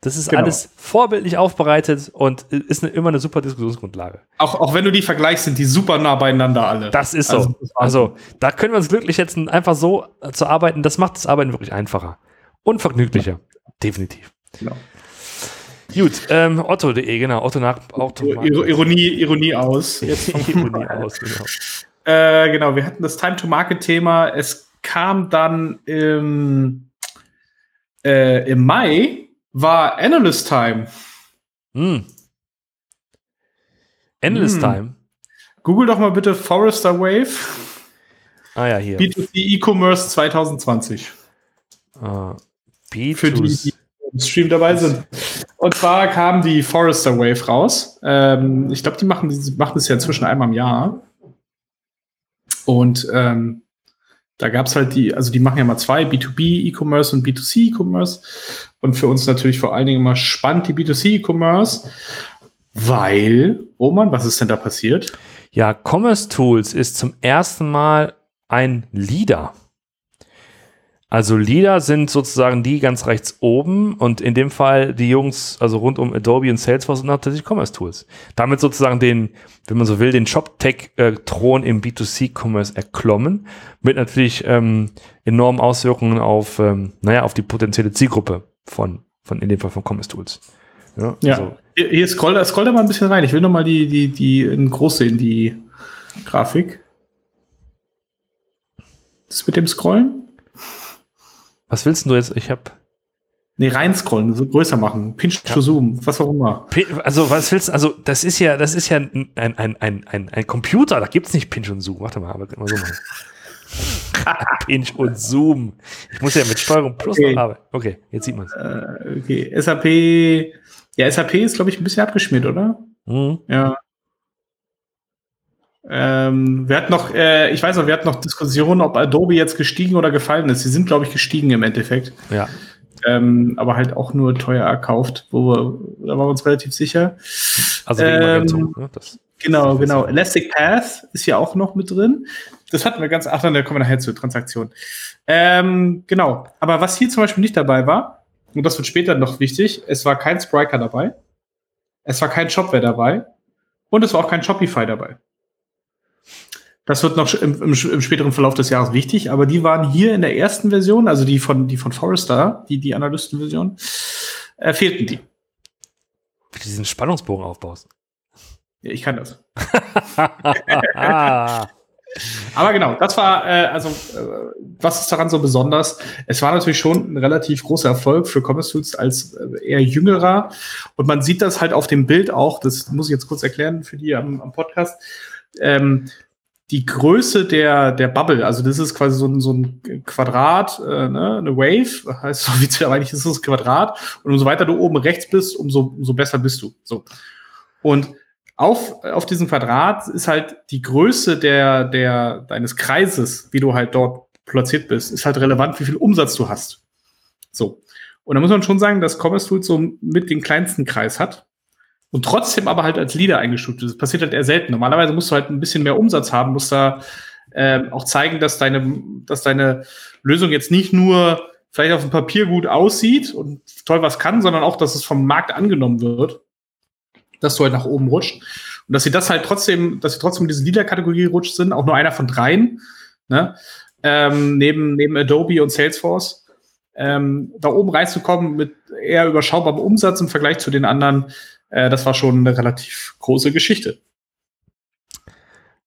Das ist genau. alles vorbildlich aufbereitet und ist eine, immer eine super Diskussionsgrundlage. Auch, auch wenn du die vergleichst, sind die super nah beieinander alle. Das ist so. Also, also da können wir uns glücklich schätzen, einfach so zu arbeiten. Das macht das Arbeiten wirklich einfacher und vergnüglicher. Ja. Definitiv. Genau. Gut, ähm, Otto.de, genau. Otto nach Otto Ironie, Ironie aus. Jetzt Ironie aus, genau. Äh, genau, wir hatten das Time-to-Market-Thema. Es kam dann im, äh, im Mai, war Analyst Time. Hm. Analyst hm. Time. Google doch mal bitte Forrester Wave. Ah ja, hier. B2C E-Commerce 2020. Uh, B2C. Für die, die im Stream dabei sind. Und zwar kam die Forrester Wave raus. Ähm, ich glaube, die machen, die machen das ja inzwischen einmal im Jahr. Und ähm, da gab es halt die, also die machen ja mal zwei, B2B E-Commerce und B2C E-Commerce. Und für uns natürlich vor allen Dingen immer spannend die B2C E-Commerce, weil, Roman, was ist denn da passiert? Ja, Commerce Tools ist zum ersten Mal ein Leader. Also Leader sind sozusagen die ganz rechts oben und in dem Fall die Jungs, also rund um Adobe und Salesforce und natürlich Commerce Tools. Damit sozusagen den, wenn man so will, den Shop-Tech-Thron im B2C-Commerce erklommen, mit natürlich ähm, enormen Auswirkungen auf, ähm, naja, auf die potenzielle Zielgruppe von, von in dem Fall von Commerce Tools. Ja, ja. Also. hier scroll, scroll da mal ein bisschen rein. Ich will noch mal die, die, die in groß sehen, die Grafik. Das mit dem Scrollen? Was willst du jetzt? Ich habe. Nee, reinscrollen, so größer machen, Pinch ja. to Zoom, was auch immer. Also, was willst du? Also, das ist ja, das ist ja ein, ein, ein, ein, ein Computer, da gibt es nicht Pinch und Zoom. Warte mal, aber immer so machen. Pinch und Zoom. Ich muss ja mit Steuerung Plus okay. noch arbeiten. Okay, jetzt sieht man es. Äh, okay, SAP. Ja, SAP ist, glaube ich, ein bisschen abgeschmiert, oder? Mhm. Ja. Ähm, wir hatten noch, äh, ich weiß noch, wir hatten noch Diskussionen, ob Adobe jetzt gestiegen oder gefallen ist. Sie sind, glaube ich, gestiegen im Endeffekt. Ja. Ähm, aber halt auch nur teuer erkauft, wo wir, da waren wir uns relativ sicher. Also ähm, ne? das, genau, genau. Elastic Path ist ja auch noch mit drin. Das hatten wir ganz, ach, dann kommen wir nachher zur Transaktion. Ähm, genau. Aber was hier zum Beispiel nicht dabei war, und das wird später noch wichtig, es war kein Spriker dabei, es war kein Shopware dabei und es war auch kein Shopify dabei. Das wird noch im, im, im, späteren Verlauf des Jahres wichtig, aber die waren hier in der ersten Version, also die von, die von Forrester, die, die Analystenversion, äh, fehlten die. Wie du diesen Spannungsbogen aufbaust. Ja, ich kann das. aber genau, das war, äh, also, äh, was ist daran so besonders? Es war natürlich schon ein relativ großer Erfolg für Commerce Tools als äh, eher jüngerer. Und man sieht das halt auf dem Bild auch, das muss ich jetzt kurz erklären für die am, am Podcast. Ähm, die Größe der, der Bubble, also das ist quasi so ein, so ein Quadrat, äh, ne, eine Wave, heißt offiziell eigentlich ist es ein Quadrat. Und umso weiter du oben rechts bist, umso, umso besser bist du. So. Und auf, auf diesem Quadrat ist halt die Größe der, der, deines Kreises, wie du halt dort platziert bist, ist halt relevant, wie viel Umsatz du hast. So. Und da muss man schon sagen, dass Commerce Tools so mit den kleinsten Kreis hat und trotzdem aber halt als Leader eingestuft ist. Das passiert halt eher selten. Normalerweise musst du halt ein bisschen mehr Umsatz haben, musst da ähm, auch zeigen, dass deine, dass deine Lösung jetzt nicht nur vielleicht auf dem Papier gut aussieht und toll was kann, sondern auch, dass es vom Markt angenommen wird, dass du halt nach oben rutscht. Und dass sie das halt trotzdem, dass sie trotzdem in diese Leader-Kategorie rutscht sind, auch nur einer von dreien, ne? ähm, neben, neben Adobe und Salesforce. Ähm, da oben reinzukommen mit eher überschaubarem Umsatz im Vergleich zu den anderen, äh, das war schon eine relativ große Geschichte.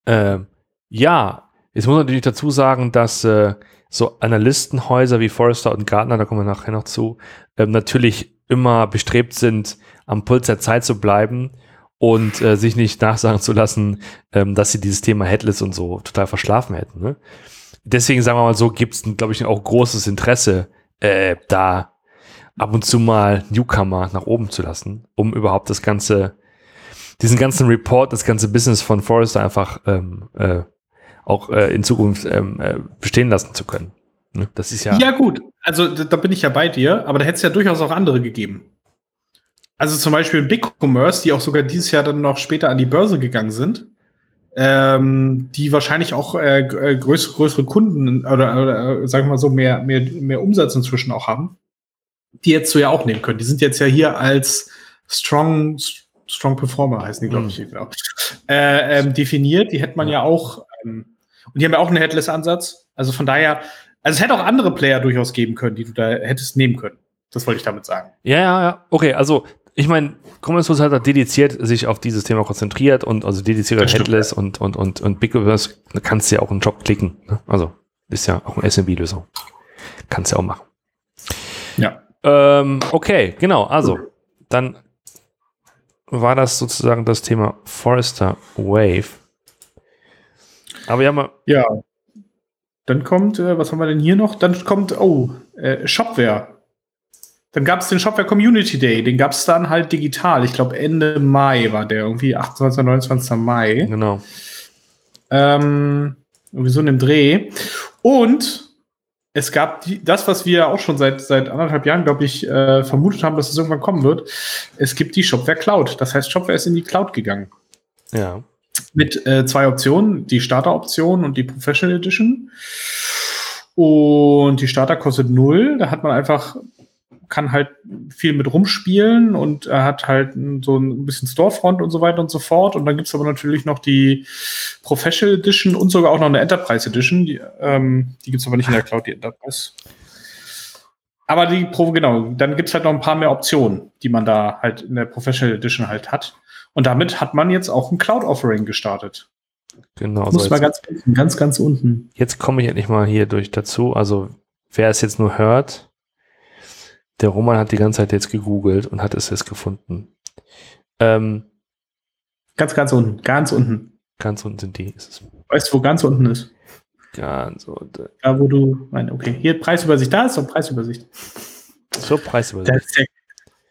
Ähm, ja, jetzt muss man natürlich dazu sagen, dass äh, so Analystenhäuser wie Forrester und Gartner, da kommen wir nachher noch zu, ähm, natürlich immer bestrebt sind, am Puls der Zeit zu bleiben und äh, sich nicht nachsagen zu lassen, ähm, dass sie dieses Thema Headless und so total verschlafen hätten. Ne? Deswegen sagen wir mal so, gibt es, glaube ich, auch großes Interesse, äh, da ab und zu mal Newcomer nach oben zu lassen, um überhaupt das ganze, diesen ganzen Report, das ganze Business von Forrester einfach ähm, äh, auch äh, in Zukunft ähm, äh, bestehen lassen zu können. Ne? Das ist ja. Ja, gut. Also da bin ich ja bei dir, aber da hätte es ja durchaus auch andere gegeben. Also zum Beispiel Big Commerce, die auch sogar dieses Jahr dann noch später an die Börse gegangen sind, ähm, die wahrscheinlich auch äh, äh größere, größere Kunden oder, oder äh, sagen wir mal so mehr, mehr, mehr Umsatz inzwischen auch haben, die jetzt so ja auch nehmen können. Die sind jetzt ja hier als Strong, Strong Performer heißen die, glaube mhm. ich, genau, äh, ähm, definiert. Die hätte man ja, ja auch ähm, und die haben ja auch einen Headless-Ansatz. Also von daher, also es hätte auch andere Player durchaus geben können, die du da hättest nehmen können. Das wollte ich damit sagen. Ja, ja, ja. Okay, also ich meine, Commerce hat da dediziert sich auf dieses Thema konzentriert und also dediziert auf Headless ja. und, und, und, und BigCommerce, da kannst du ja auch einen Job klicken. Ne? Also ist ja auch eine SMB-Lösung. Kannst du ja auch machen. Ja. Ähm, okay, genau. Also, dann war das sozusagen das Thema Forester Wave. Aber ja mal. Ja. Dann kommt, äh, was haben wir denn hier noch? Dann kommt, oh, äh, Shopware. Dann gab es den Shopware Community Day. Den gab es dann halt digital. Ich glaube, Ende Mai war der, irgendwie 28. 29. Mai. Genau. Ähm, irgendwie so in dem Dreh. Und es gab die, das, was wir auch schon seit, seit anderthalb Jahren, glaube ich, äh, vermutet haben, dass es irgendwann kommen wird. Es gibt die Shopware Cloud. Das heißt, Shopware ist in die Cloud gegangen. Ja mit äh, zwei Optionen, die Starter-Option und die Professional Edition. Und die Starter kostet null. Da hat man einfach, kann halt viel mit rumspielen und er hat halt so ein bisschen Storefront und so weiter und so fort. Und dann gibt's aber natürlich noch die Professional Edition und sogar auch noch eine Enterprise Edition. Die, ähm, die gibt's aber nicht in der Cloud, die Enterprise. Aber die Pro, genau, dann gibt's halt noch ein paar mehr Optionen, die man da halt in der Professional Edition halt hat. Und damit hat man jetzt auch ein Cloud-Offering gestartet. Genau. Muss so mal ganz unten, ganz, ganz unten. Jetzt komme ich endlich mal hier durch dazu. Also, wer es jetzt nur hört, der Roman hat die ganze Zeit jetzt gegoogelt und hat es jetzt gefunden. Ähm, ganz, ganz unten, ganz unten. Ganz unten sind die. Weißt du, wo ganz unten ist? Ganz unten. Da, wo du, nein, okay, hier Preisübersicht, da ist doch Preisübersicht. So, Preisübersicht. Der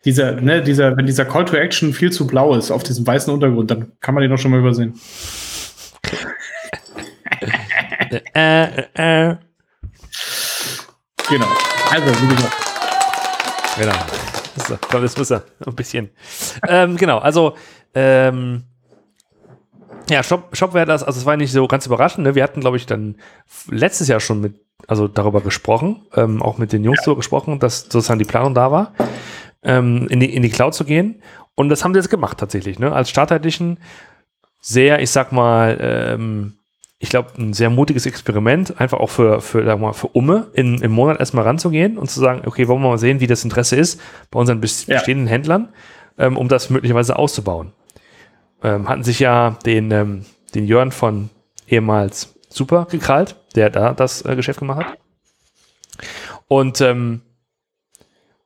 dieser, ne, dieser, wenn dieser Call to Action viel zu blau ist auf diesem weißen Untergrund, dann kann man den doch schon mal übersehen. äh, äh, äh. Genau. Also, wie gesagt. Genau. So, komm, das muss er. Ein bisschen. ähm, genau, also, ähm, ja, Shop, Shopware das, also es war nicht so ganz überraschend. Ne? Wir hatten, glaube ich, dann letztes Jahr schon mit, also darüber gesprochen, ähm, auch mit den Jungs darüber gesprochen, dass sozusagen die Planung da war ähm, in, die, in die Cloud zu gehen. Und das haben sie jetzt gemacht tatsächlich. Ne? Als Starter Edition sehr, ich sag mal, ähm, ich glaube, ein sehr mutiges Experiment, einfach auch für, für, sag mal, für Umme in, im Monat erstmal ranzugehen und zu sagen, okay, wollen wir mal sehen, wie das Interesse ist bei unseren bestehenden ja. Händlern, ähm, um das möglicherweise auszubauen. Ähm, hatten sich ja den, ähm, den Jörn von ehemals Super gekrallt, der da das äh, Geschäft gemacht hat. Und ähm,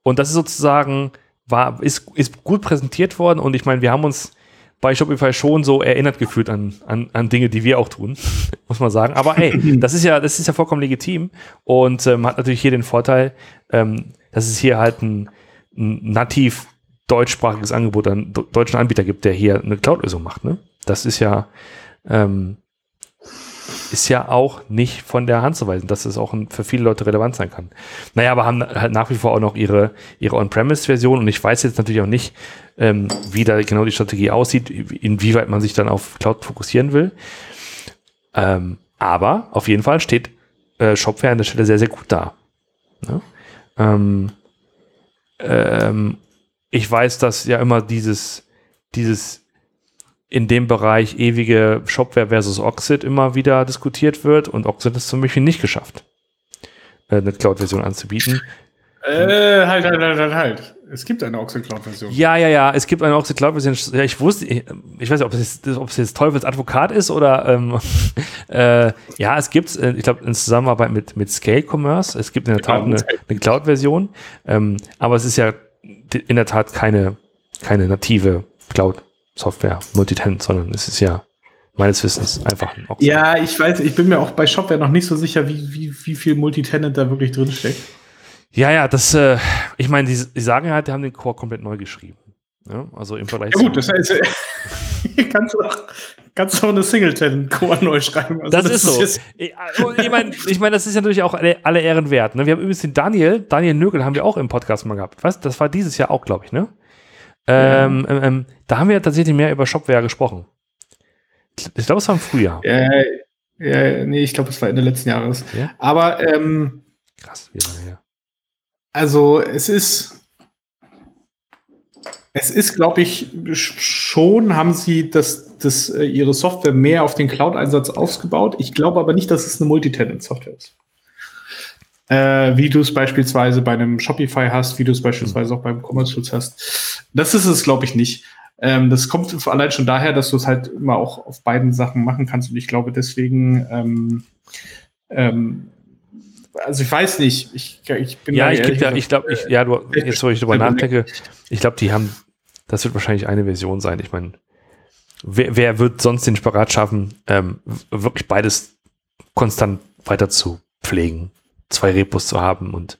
und das ist sozusagen, war, ist, ist gut präsentiert worden und ich meine, wir haben uns bei Shopify schon so erinnert gefühlt an, an, an Dinge, die wir auch tun, muss man sagen. Aber hey, das ist ja, das ist ja vollkommen legitim und ähm, hat natürlich hier den Vorteil, ähm, dass es hier halt ein, ein nativ deutschsprachiges Angebot an deutschen Anbieter gibt, der hier eine Cloud-Lösung macht. Ne? Das ist ja, ähm, ist ja auch nicht von der Hand zu weisen, dass es auch für viele Leute relevant sein kann. Naja, aber haben halt nach wie vor auch noch ihre, ihre On-Premise-Version und ich weiß jetzt natürlich auch nicht, ähm, wie da genau die Strategie aussieht, inwieweit man sich dann auf Cloud fokussieren will. Ähm, aber auf jeden Fall steht äh, Shopware an der Stelle sehr, sehr gut da. Ne? Ähm, ich weiß, dass ja immer dieses, dieses in dem Bereich ewige Shopware versus Oxid immer wieder diskutiert wird und Oxid ist zum Beispiel nicht geschafft, äh, eine Cloud-Version anzubieten. Äh, halt, halt, halt, halt, halt. Es gibt eine Oxid Cloud-Version. Ja, ja, ja, es gibt eine Oxid Cloud-Version. Ja, ich wusste, ich, ich weiß nicht, ob es jetzt, ob es jetzt Teufels Advokat ist oder ähm, äh, ja, es gibt, äh, ich glaube, in Zusammenarbeit mit, mit Scale Commerce, es gibt in der Tat eine, eine Cloud-Version, ähm, aber es ist ja in der Tat keine, keine native Cloud-Software, Multitenant, sondern es ist ja meines Wissens einfach ein. Ja, ich weiß, ich bin mir auch bei Shopware noch nicht so sicher, wie, wie, wie viel Multitenant da wirklich drin steckt. Ja, ja, das, äh, ich meine, die, die, sagen halt, die haben den Core komplett neu geschrieben. Ja, also im Vergleich ja, gut, das heißt, kannst du auch, kannst du auch eine Singleton-Core neu schreiben. Also das, das, ist so. Ist ich, also, ich meine, ich mein, das ist natürlich auch alle, alle Ehren wert. Ne? Wir haben übrigens den Daniel, Daniel Nögel haben wir auch im Podcast mal gehabt. Was? Das war dieses Jahr auch, glaube ich, ne? Ähm, ja. ähm, da haben wir tatsächlich mehr über Shopware gesprochen. Ich glaube, es war im Frühjahr. Ja, ja nee, ich glaube, es war Ende letzten Jahres. Ja? Aber ähm, krass, wie lange her? Also es ist, es ist, glaube ich, schon haben sie das, das, äh, ihre Software mehr auf den Cloud-Einsatz ausgebaut. Ich glaube aber nicht, dass es eine Multitenant-Software ist. Äh, wie du es beispielsweise bei einem Shopify hast, wie du es beispielsweise auch beim Commerce Tools hast. Das ist es, glaube ich, nicht. Ähm, das kommt allein schon daher, dass du es halt immer auch auf beiden Sachen machen kannst. Und ich glaube, deswegen ähm, ähm, also ich weiß nicht. Ich, ich bin ja, ich, ja, ich glaube, ich, ja, du, jetzt, wo ich drüber nachdenke, ich glaube, die haben, das wird wahrscheinlich eine Version sein. Ich meine, wer, wer, wird sonst den Sparat schaffen, ähm, wirklich beides konstant weiter zu pflegen, zwei Repos zu haben und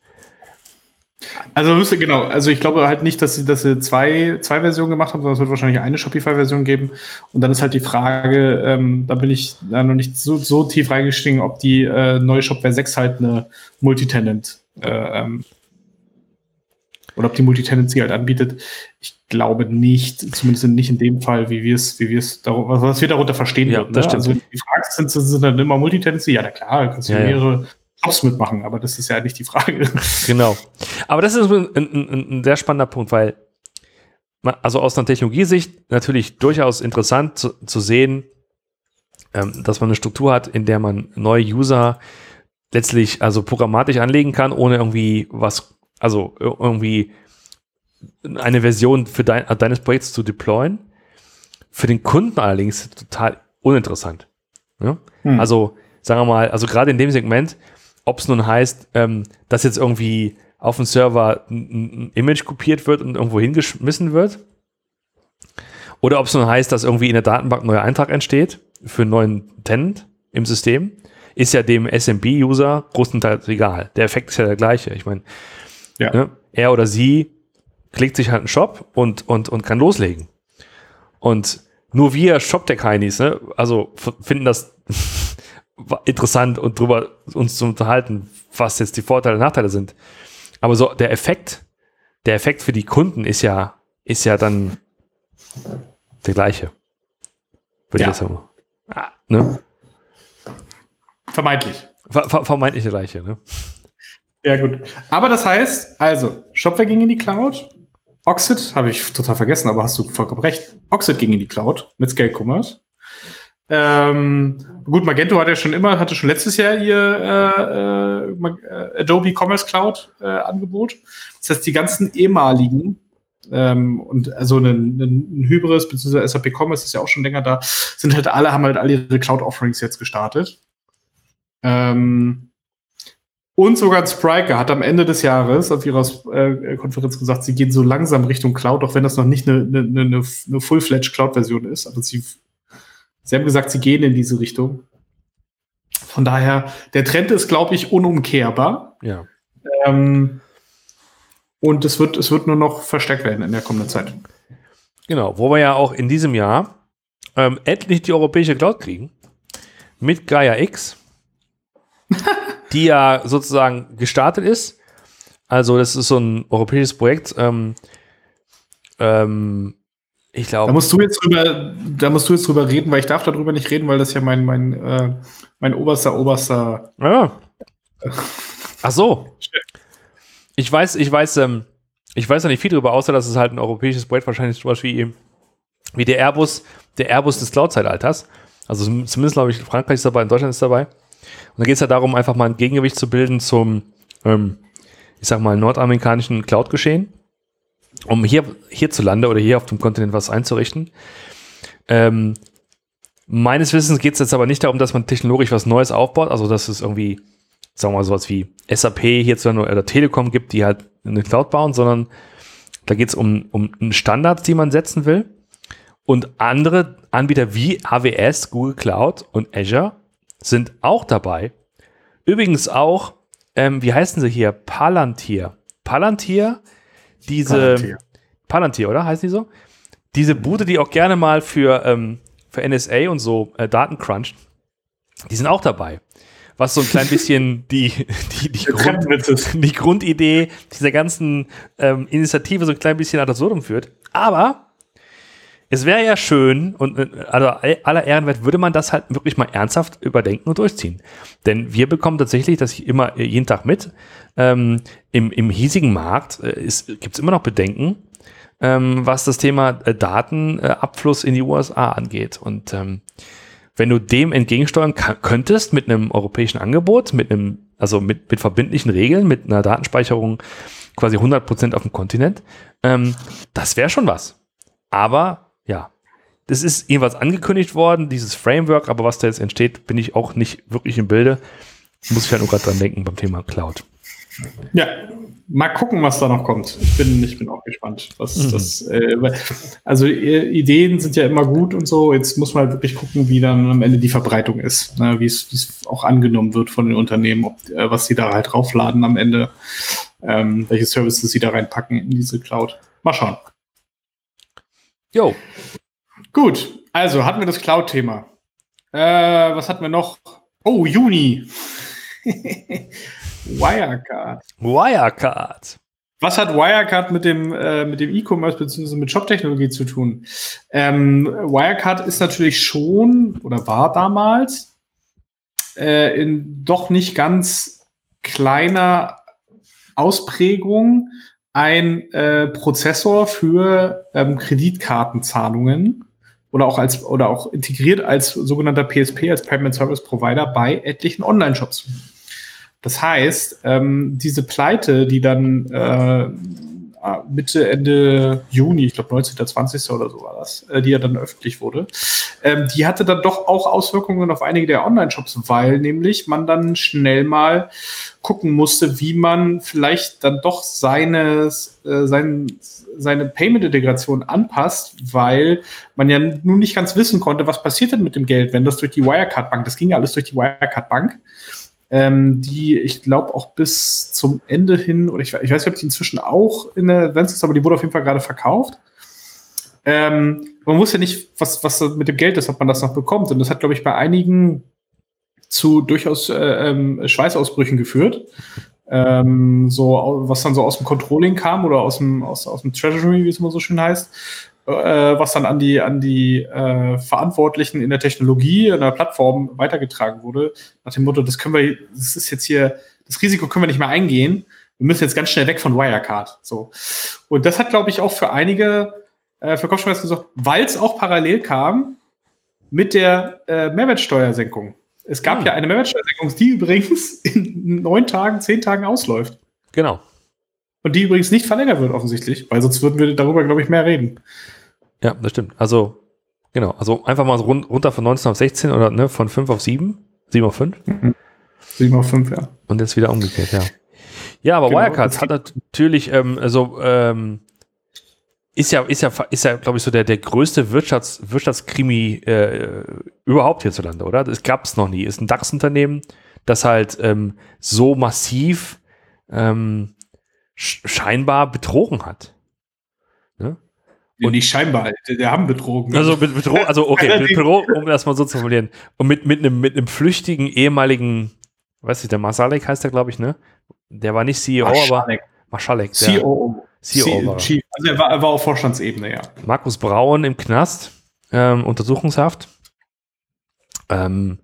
also müsste genau, also ich glaube halt nicht, dass sie, dass sie zwei, zwei Versionen gemacht haben, sondern es wird wahrscheinlich eine Shopify-Version geben. Und dann ist halt die Frage, ähm, da bin ich da noch nicht so, so tief reingestiegen, ob die äh, neue Shopware 6 halt eine Multitenant äh, ähm, oder ob die Multitenancy halt anbietet. Ich glaube nicht, zumindest nicht in dem Fall, wie wir es, wie wir es, was wir darunter verstehen ja, würden. Ne? Also die Frage sind, sind dann immer Multitenancy? Ja, na klar, kannst du ja, mehrere ja. Jobs mitmachen, aber das ist ja nicht die Frage. Genau. Aber das ist ein, ein, ein sehr spannender Punkt, weil man, also aus einer Technologiesicht natürlich durchaus interessant zu, zu sehen, ähm, dass man eine Struktur hat, in der man neue User letztlich also programmatisch anlegen kann, ohne irgendwie was, also irgendwie eine Version für dein, deines Projekts zu deployen. Für den Kunden allerdings total uninteressant. Ja? Hm. Also sagen wir mal, also gerade in dem Segment, ob es nun heißt, ähm, dass jetzt irgendwie auf dem Server ein, ein, Image kopiert wird und irgendwo hingeschmissen wird. Oder ob es nun heißt, dass irgendwie in der Datenbank ein neuer Eintrag entsteht für einen neuen Tenant im System, ist ja dem SMB-User größtenteils egal. Der Effekt ist ja der gleiche. Ich meine, ja. ne, er oder sie klickt sich halt einen Shop und, und, und kann loslegen. Und nur wir Shop-Tech-Heinis, ne, also finden das interessant und drüber uns zu unterhalten, was jetzt die Vorteile und Nachteile sind. Aber so der Effekt, der Effekt für die Kunden ist ja, ist ja dann der gleiche. Würde ja. ich sagen. Ah, ne? Vermeintlich. Ver ver vermeintlich der gleiche, ne? Ja, gut. Aber das heißt, also, Shopware ging in die Cloud. Oxid, habe ich total vergessen, aber hast du vollkommen recht. Oxid ging in die Cloud mit Scale Commerce. Ähm, gut, Magento hat ja schon immer, hatte schon letztes Jahr ihr äh, äh, Adobe Commerce Cloud äh, Angebot. Das heißt, die ganzen ehemaligen ähm, und also ein, ein, Hybris bzw. SAP Commerce ist ja auch schon länger da, sind halt alle, haben halt alle ihre Cloud Offerings jetzt gestartet. Ähm, und sogar Spriker hat am Ende des Jahres auf ihrer äh, Konferenz gesagt, sie gehen so langsam Richtung Cloud, auch wenn das noch nicht eine, eine, eine, eine Full-Fledged Cloud-Version ist. Aber sie Sie haben gesagt, sie gehen in diese Richtung. Von daher, der Trend ist, glaube ich, unumkehrbar. Ja. Ähm, und es wird, es wird nur noch verstärkt werden in der kommenden Zeit. Genau, wo wir ja auch in diesem Jahr ähm, endlich die europäische Cloud kriegen. Mit Gaia X, die ja sozusagen gestartet ist. Also, das ist so ein europäisches Projekt. Ähm, ähm, ich glaube. Da musst du jetzt drüber, da musst du jetzt drüber reden, weil ich darf darüber nicht reden, weil das ja mein, mein, äh, mein oberster, oberster. Ja. Ach so. Ich weiß, ich weiß, ähm, ich weiß noch nicht viel darüber, außer dass es halt ein europäisches Projekt wahrscheinlich sowas wie, wie der Airbus, der Airbus des Cloud-Zeitalters. Also zumindest glaube ich, Frankreich ist dabei, in Deutschland ist dabei. Und da geht es ja darum, einfach mal ein Gegengewicht zu bilden zum, ähm, ich sag mal, nordamerikanischen Cloud-Geschehen, um hier hierzulande oder hier auf dem Kontinent was einzurichten. Ähm, meines Wissens geht es jetzt aber nicht darum, dass man technologisch was Neues aufbaut, also dass es irgendwie, sagen wir mal, sowas wie SAP hierzulande oder Telekom gibt, die halt eine Cloud bauen, sondern da geht es um, um Standards, die man setzen will. Und andere Anbieter wie AWS, Google Cloud und Azure sind auch dabei. Übrigens auch, ähm, wie heißen sie hier? Palantir. Palantir, diese Palantir. Palantir, oder? Heißen die so? Diese Bude, die auch gerne mal für, ähm, für NSA und so äh, Daten cruncht, die sind auch dabei. Was so ein klein bisschen die, die, die, Grund, die Grundidee dieser ganzen ähm, Initiative so ein klein bisschen ad absurdum führt. Aber es wäre ja schön und äh, also aller Ehrenwert würde man das halt wirklich mal ernsthaft überdenken und durchziehen. Denn wir bekommen tatsächlich das immer äh, jeden Tag mit. Ähm, im, Im hiesigen Markt äh, gibt es immer noch Bedenken, ähm, was das Thema äh, Datenabfluss in die USA angeht. Und ähm, wenn du dem entgegensteuern könntest mit einem europäischen Angebot, mit einem, also mit, mit verbindlichen Regeln, mit einer Datenspeicherung quasi 100 Prozent auf dem Kontinent, ähm, das wäre schon was. Aber ja, das ist jedenfalls angekündigt worden, dieses Framework, aber was da jetzt entsteht, bin ich auch nicht wirklich im Bilde. Muss ich halt nur gerade dran denken beim Thema Cloud. Ja, mal gucken, was da noch kommt. Ich bin, ich bin auch gespannt, was mhm. das. Äh, also äh, Ideen sind ja immer gut und so. Jetzt muss man halt wirklich gucken, wie dann am Ende die Verbreitung ist, ne? wie es auch angenommen wird von den Unternehmen, ob, äh, was sie da halt draufladen am Ende, ähm, welche Services sie da reinpacken in diese Cloud. Mal schauen. Jo. Gut, also hatten wir das Cloud-Thema. Äh, was hatten wir noch? Oh, Juni. Wirecard. Wirecard. Was hat Wirecard mit dem äh, mit dem E-Commerce bzw. mit Shop-Technologie zu tun? Ähm, Wirecard ist natürlich schon oder war damals äh, in doch nicht ganz kleiner Ausprägung ein äh, Prozessor für ähm, Kreditkartenzahlungen oder auch als oder auch integriert als sogenannter PSP, als Payment Service Provider bei etlichen Online-Shops. Das heißt, ähm, diese Pleite, die dann äh, Mitte, Ende Juni, ich glaube 19. 20. oder so war das, äh, die ja dann öffentlich wurde, ähm, die hatte dann doch auch Auswirkungen auf einige der Online-Shops, weil nämlich man dann schnell mal gucken musste, wie man vielleicht dann doch seine, äh, sein, seine Payment-Integration anpasst, weil man ja nun nicht ganz wissen konnte, was passiert denn mit dem Geld, wenn das durch die Wirecard-Bank, das ging ja alles durch die Wirecard-Bank, ähm, die ich glaube auch bis zum Ende hin, oder ich, ich weiß nicht, ob die inzwischen auch in der Advance ist, aber die wurde auf jeden Fall gerade verkauft. Ähm, man wusste ja nicht, was, was mit dem Geld ist, ob man das noch bekommt. Und das hat, glaube ich, bei einigen zu durchaus äh, ähm, Schweißausbrüchen geführt. Ähm, so, was dann so aus dem Controlling kam oder aus dem, aus, aus dem Treasury, wie es immer so schön heißt, äh, was dann an die, an die äh, Verantwortlichen in der Technologie, in der Plattform weitergetragen wurde, nach dem Motto, das können wir, das ist jetzt hier, das Risiko können wir nicht mehr eingehen. Wir müssen jetzt ganz schnell weg von Wirecard. So. Und das hat, glaube ich, auch für einige äh, für Kopfschmerzen gesorgt, weil es auch parallel kam mit der äh, Mehrwertsteuersenkung. Es gab hm. ja eine Mehrwertsteuersenkung, die übrigens in neun Tagen, zehn Tagen ausläuft. Genau. Und die übrigens nicht verlängert wird, offensichtlich, weil sonst würden wir darüber, glaube ich, mehr reden. Ja, das stimmt. Also, genau. Also einfach mal so run runter von 19 auf 16 oder ne, von 5 auf 7. 7 auf 5. Mhm. 7 auf 5, ja. Und jetzt wieder umgekehrt, ja. Ja, aber genau, Wirecard hat natürlich, ähm, also, ähm, ist ja, ist ja, ist ja, glaube ich, so der, der größte Wirtschafts-, Wirtschaftskrimi äh, überhaupt hierzulande, oder? Das gab es noch nie. Ist ein DAX-Unternehmen, das halt ähm, so massiv ähm, scheinbar betrogen hat. Ne? Und nicht scheinbar, der haben betrogen. Also, mit, betrogen, also okay, betrogen, um das mal so zu formulieren. Und mit, mit, einem, mit einem flüchtigen ehemaligen, weiß ich, der Masalek heißt der, glaube ich, ne? Der war nicht CEO, Maschalek. aber Maschalek. Der, COO. CEO war. Chief. Also er war, er war auf Vorstandsebene, ja. Markus Braun im Knast, ähm, Untersuchungshaft. Ähm,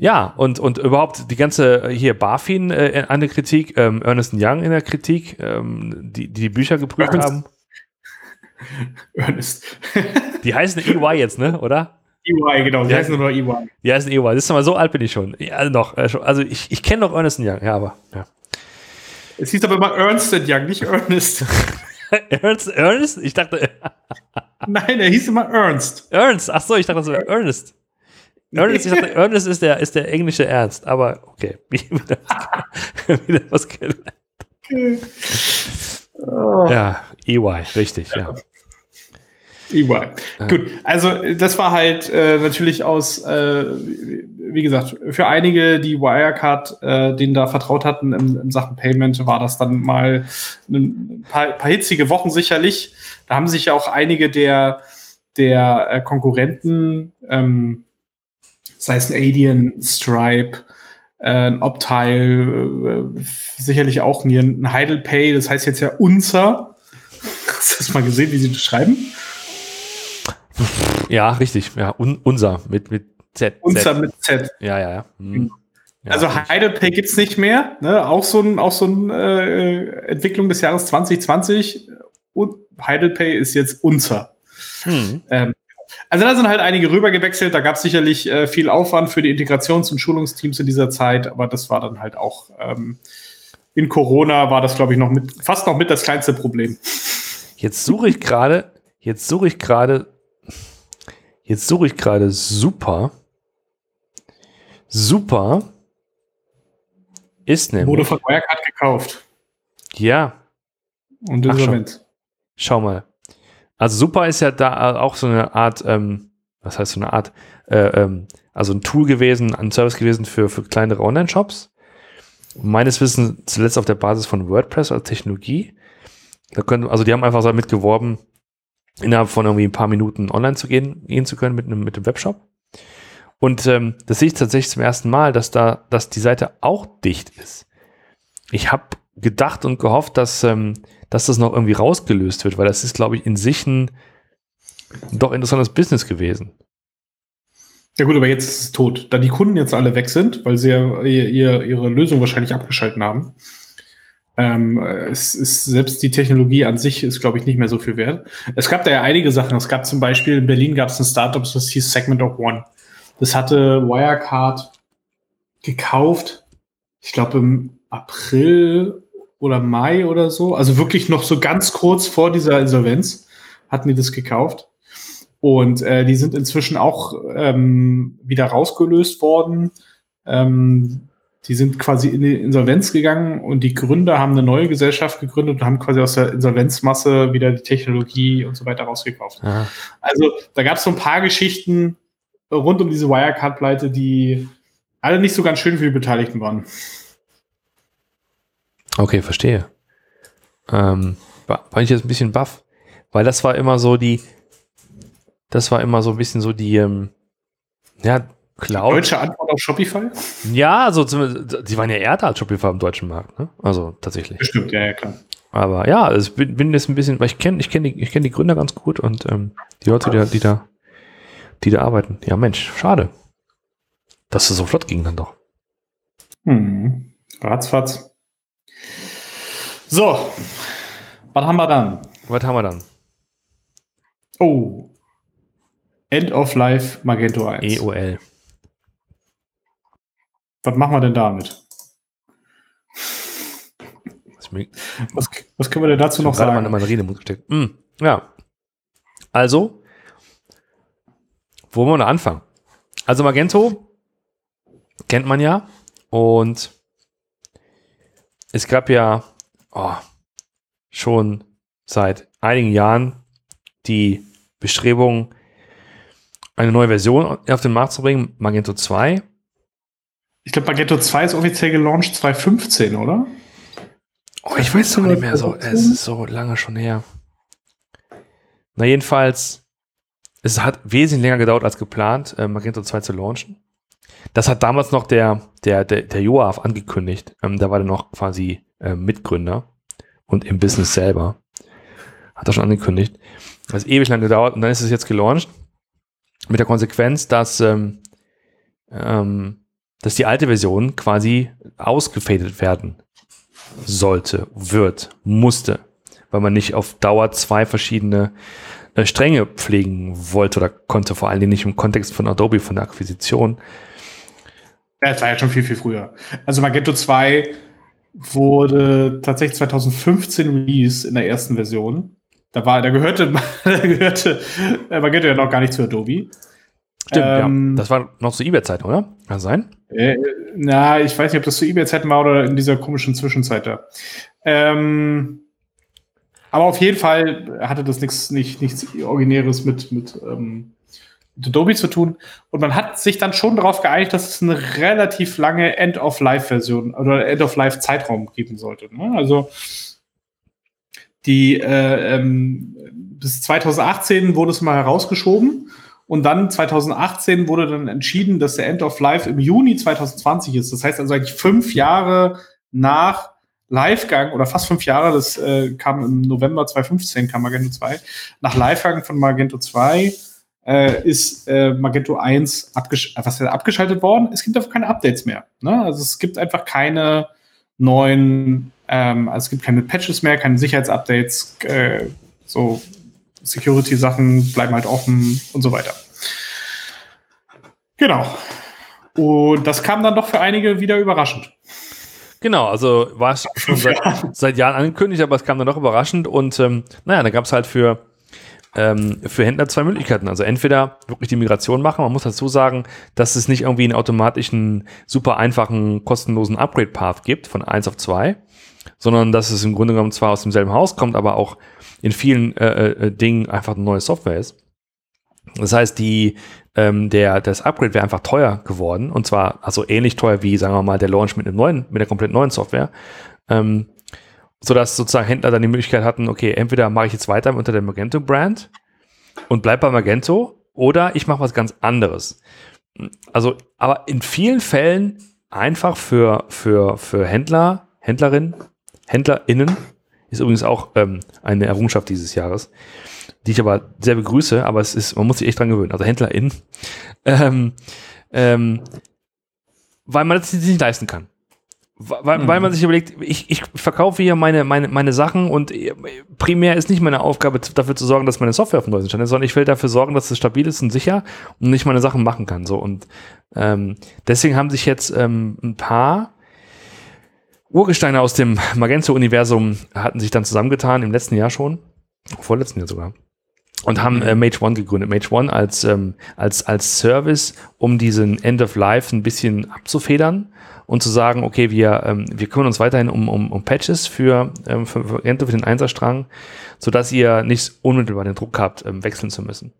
Ja, und, und überhaupt die ganze, äh, hier BaFin äh, an der Kritik, ähm, Ernest Young in der Kritik, ähm, die, die die Bücher geprüft Ernst. haben. Ernest. Die heißen EY jetzt, ne, oder? EY, genau. Sie Ja. heißen nur EY. Die heißen EY. Das ist mal so alt bin ich schon. Ja, also noch, äh, also ich, ich kenne noch Ernest Young, ja, aber ja. Es hieß aber immer Ernst Young, nicht Ernest. Ernst, Ernest? Ich dachte, Nein, er hieß immer Ernst. Ernst. Ach so, ich dachte, das wäre Ernest. Ernest, dachte, Ernest ist der, ist der englische Ernst, aber okay. wieder, wieder was gelernt. Ja, EY, richtig, ja. EY. Gut, also das war halt äh, natürlich aus, äh, wie gesagt, für einige, die Wirecard äh, denen da vertraut hatten in, in Sachen Payment, war das dann mal ein paar, paar hitzige Wochen sicherlich. Da haben sich ja auch einige der, der äh, Konkurrenten, ähm, sei es ein Adyen, Stripe, äh, ein Optile, äh, sicherlich auch mir ein Heidelpay, das heißt jetzt ja unser. Hast du das mal gesehen, wie sie das schreiben? Ja, richtig, ja, un, unser mit, mit Z. Unser Z. mit Z. Ja, ja, ja. Hm. ja also. Heidelpay gibt's nicht mehr. Ne? Auch so ein, auch so ein äh, Entwicklung des Jahres 2020. Und Heidelpay ist jetzt unser. hm. Ähm, also da sind halt einige rübergewechselt. Da gab es sicherlich äh, viel Aufwand für die Integrations- und Schulungsteams in dieser Zeit, aber das war dann halt auch ähm, in Corona war das, glaube ich, noch mit, fast noch mit das kleinste Problem. Jetzt suche ich gerade, jetzt suche ich gerade, jetzt suche ich gerade super. Super ist Wurde nämlich, von Wirecard gekauft. ja, Und. Insolvenz. schau mal. Also super ist ja da auch so eine Art, ähm, was heißt so eine Art, äh, ähm, also ein Tool gewesen, ein Service gewesen für, für kleinere Online-Shops. Meines Wissens zuletzt auf der Basis von WordPress als Technologie. Da können, also die haben einfach damit geworben, innerhalb von irgendwie ein paar Minuten online zu gehen, gehen zu können mit einem, mit dem Webshop. Und ähm, das sehe ich tatsächlich zum ersten Mal, dass da, dass die Seite auch dicht ist. Ich habe gedacht und gehofft, dass, ähm, dass das noch irgendwie rausgelöst wird, weil das ist, glaube ich, in sich ein doch interessantes Business gewesen. Ja gut, aber jetzt ist es tot. Da die Kunden jetzt alle weg sind, weil sie ja ihr, ihr, ihre Lösung wahrscheinlich abgeschalten haben, ähm, es ist selbst die Technologie an sich ist, glaube ich, nicht mehr so viel wert. Es gab da ja einige Sachen. Es gab zum Beispiel in Berlin gab es ein Startup, das hieß Segment of One. Das hatte Wirecard gekauft, ich glaube im April oder Mai oder so. Also wirklich noch so ganz kurz vor dieser Insolvenz hatten die das gekauft. Und äh, die sind inzwischen auch ähm, wieder rausgelöst worden. Ähm, die sind quasi in die Insolvenz gegangen und die Gründer haben eine neue Gesellschaft gegründet und haben quasi aus der Insolvenzmasse wieder die Technologie und so weiter rausgekauft. Aha. Also da gab es so ein paar Geschichten rund um diese Wirecard-Pleite, die alle nicht so ganz schön für die Beteiligten waren. Okay, verstehe. Ähm, war, ich jetzt ein bisschen baff, weil das war immer so die, das war immer so ein bisschen so die, ähm, ja, Cloud. Deutsche Antwort auf Shopify? Ja, also die waren ja eher da als Shopify im deutschen Markt, ne? Also tatsächlich. Bestimmt, ja, ja, klar. Aber ja, also ich bin, bin jetzt ein bisschen, weil ich kenne ich kenn die, ich kenn die Gründer ganz gut und ähm, die Leute, die da, die da, die da arbeiten. Ja, Mensch, schade. Dass es so flott ging dann doch. Hm. Ratzfatz. So, was haben wir dann? Was haben wir dann? Oh. End of Life Magento 1. EOL. Was machen wir denn damit? Was, was können wir denn dazu noch gerade mal in sagen? Rede gesteckt. Mm, ja. Also, wo wollen wir anfangen? Also Magento kennt man ja und es gab ja oh, schon seit einigen Jahren die Bestrebung, eine neue Version auf den Markt zu bringen, Magento 2. Ich glaube, Magento 2 ist offiziell gelauncht 2015, oder? Oh, ich weiß es auch nicht mehr so. Es ist so lange schon her. Na, jedenfalls, es hat wesentlich länger gedauert als geplant, äh, Magento 2 zu launchen. Das hat damals noch der, der, der, der Joaf angekündigt. Ähm, da war der noch quasi äh, Mitgründer und im Business selber. Hat er schon angekündigt. Das hat ewig lang gedauert und dann ist es jetzt gelauncht. Mit der Konsequenz, dass ähm, ähm, dass die alte Version quasi ausgefadet werden sollte, wird, musste, weil man nicht auf Dauer zwei verschiedene äh, Stränge pflegen wollte oder konnte, vor allen Dingen nicht im Kontext von Adobe, von der Akquisition. Ja, es war ja schon viel, viel früher. Also Magento 2 wurde tatsächlich 2015 released in der ersten Version. Da war, da gehörte, da gehörte äh, Magento ja noch gar nicht zu Adobe. Stimmt, ähm, ja. Das war noch zu eBay-Zeiten, oder? Kann sein? Äh, na, ich weiß nicht, ob das zu eBay-Zeiten war oder in dieser komischen Zwischenzeit da. Ähm, aber auf jeden Fall hatte das nichts, nicht, nichts Originäres mit, mit, ähm, mit Adobe zu tun. Und man hat sich dann schon darauf geeinigt, dass es eine relativ lange End-of-Life-Version oder End-of-Life-Zeitraum geben sollte. Ne? Also die äh, ähm, bis 2018 wurde es mal herausgeschoben und dann 2018 wurde dann entschieden, dass der End of Life im Juni 2020 ist. Das heißt also eigentlich fünf Jahre nach Livegang oder fast fünf Jahre, das äh, kam im November 2015, kam Magento 2. Nach Livegang von Magento 2 äh, ist äh, Magento 1 abgesch was abgeschaltet worden. Es gibt einfach keine Updates mehr. Ne? Also es gibt einfach keine neuen, ähm, also es gibt keine Patches mehr, keine Sicherheitsupdates, äh, so Security-Sachen bleiben halt offen und so weiter. Genau. Und das kam dann doch für einige wieder überraschend. Genau, also war es schon seit, seit, Jahren angekündigt, aber es kam dann doch überraschend und ähm, naja, da gab es halt für, ähm, für Händler zwei Möglichkeiten. Also entweder wirklich die Migration machen, man muss dazu sagen, dass es nicht irgendwie einen automatischen, super einfachen, kostenlosen Upgrade-Path gibt von 1 auf 2, sondern dass es im Grunde genommen zwar aus demselben Haus kommt, aber auch in vielen äh, äh, Dingen einfach eine neue Software ist. Das heißt, die, ähm, der, das Upgrade wäre einfach teuer geworden. Und zwar also ähnlich teuer wie, sagen wir mal, der Launch mit einem neuen, mit der komplett neuen Software. Ähm, sodass sozusagen Händler dann die Möglichkeit hatten, okay, entweder mache ich jetzt weiter unter der Magento-Brand und bleib bei Magento oder ich mache was ganz anderes. Also, aber in vielen Fällen einfach für, für, für Händler, Händlerinnen, HändlerInnen ist übrigens auch ähm, eine Errungenschaft dieses Jahres, die ich aber sehr begrüße, aber es ist, man muss sich echt dran gewöhnen. Also HändlerInnen, ähm, ähm, weil man das nicht leisten kann. Weil, mhm. weil man sich überlegt, ich, ich verkaufe hier meine, meine, meine Sachen und äh, primär ist nicht meine Aufgabe, dafür zu sorgen, dass meine Software auf dem neuesten Stand ist, sondern ich will dafür sorgen, dass es stabil ist und sicher und nicht meine Sachen machen kann. So und ähm, deswegen haben sich jetzt ähm, ein paar Urgesteine aus dem Magento-Universum hatten sich dann zusammengetan, im letzten Jahr schon, vorletzten Jahr sogar, und haben äh, Mage One gegründet. Mage One als, ähm, als, als Service, um diesen End of Life ein bisschen abzufedern und zu sagen, okay, wir, ähm, wir kümmern uns weiterhin um, um, um Patches für, ähm, für, für für den Einserstrang, sodass ihr nicht unmittelbar den Druck habt, ähm, wechseln zu müssen.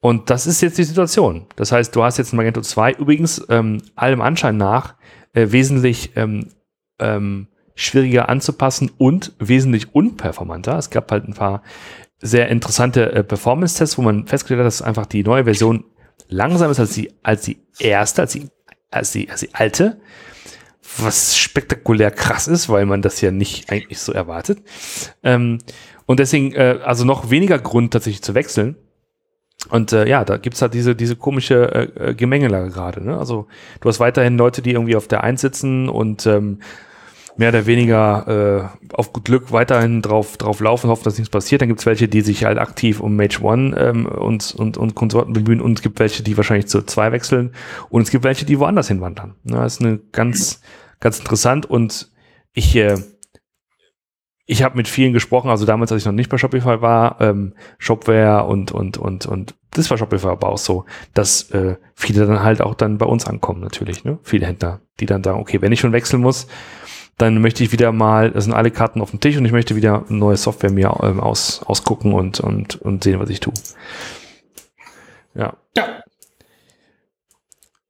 Und das ist jetzt die Situation. Das heißt, du hast jetzt Magento 2, übrigens ähm, allem Anschein nach, äh, wesentlich ähm, ähm, schwieriger anzupassen und wesentlich unperformanter. Es gab halt ein paar sehr interessante äh, Performance-Tests, wo man festgestellt hat, dass einfach die neue Version langsamer ist als die, als die erste, als die, als die, als die alte. Was spektakulär krass ist, weil man das ja nicht eigentlich so erwartet. Ähm, und deswegen, äh, also noch weniger Grund tatsächlich zu wechseln. Und äh, ja, da gibt's halt diese, diese komische äh, äh, Gemengelage gerade. Ne? Also du hast weiterhin Leute, die irgendwie auf der Eins sitzen und ähm, mehr oder weniger äh, auf gut Glück weiterhin drauf, drauf laufen, hoffen, dass nichts passiert. Dann gibt's welche, die sich halt aktiv um Mage One ähm, und, und, und Konsorten bemühen und es gibt welche, die wahrscheinlich zu zwei wechseln und es gibt welche, die woanders hinwandern. Das ist eine ganz, ganz interessant und ich äh, ich habe mit vielen gesprochen, also damals, als ich noch nicht bei Shopify war, ähm, Shopware und, und, und, und das war Shopify aber auch so, dass äh, viele dann halt auch dann bei uns ankommen, natürlich, ne? Viele Händler, die dann sagen, okay, wenn ich schon wechseln muss, dann möchte ich wieder mal, das sind alle Karten auf dem Tisch und ich möchte wieder neue Software mir ähm, aus, ausgucken und, und, und sehen, was ich tue. Ja. Ja.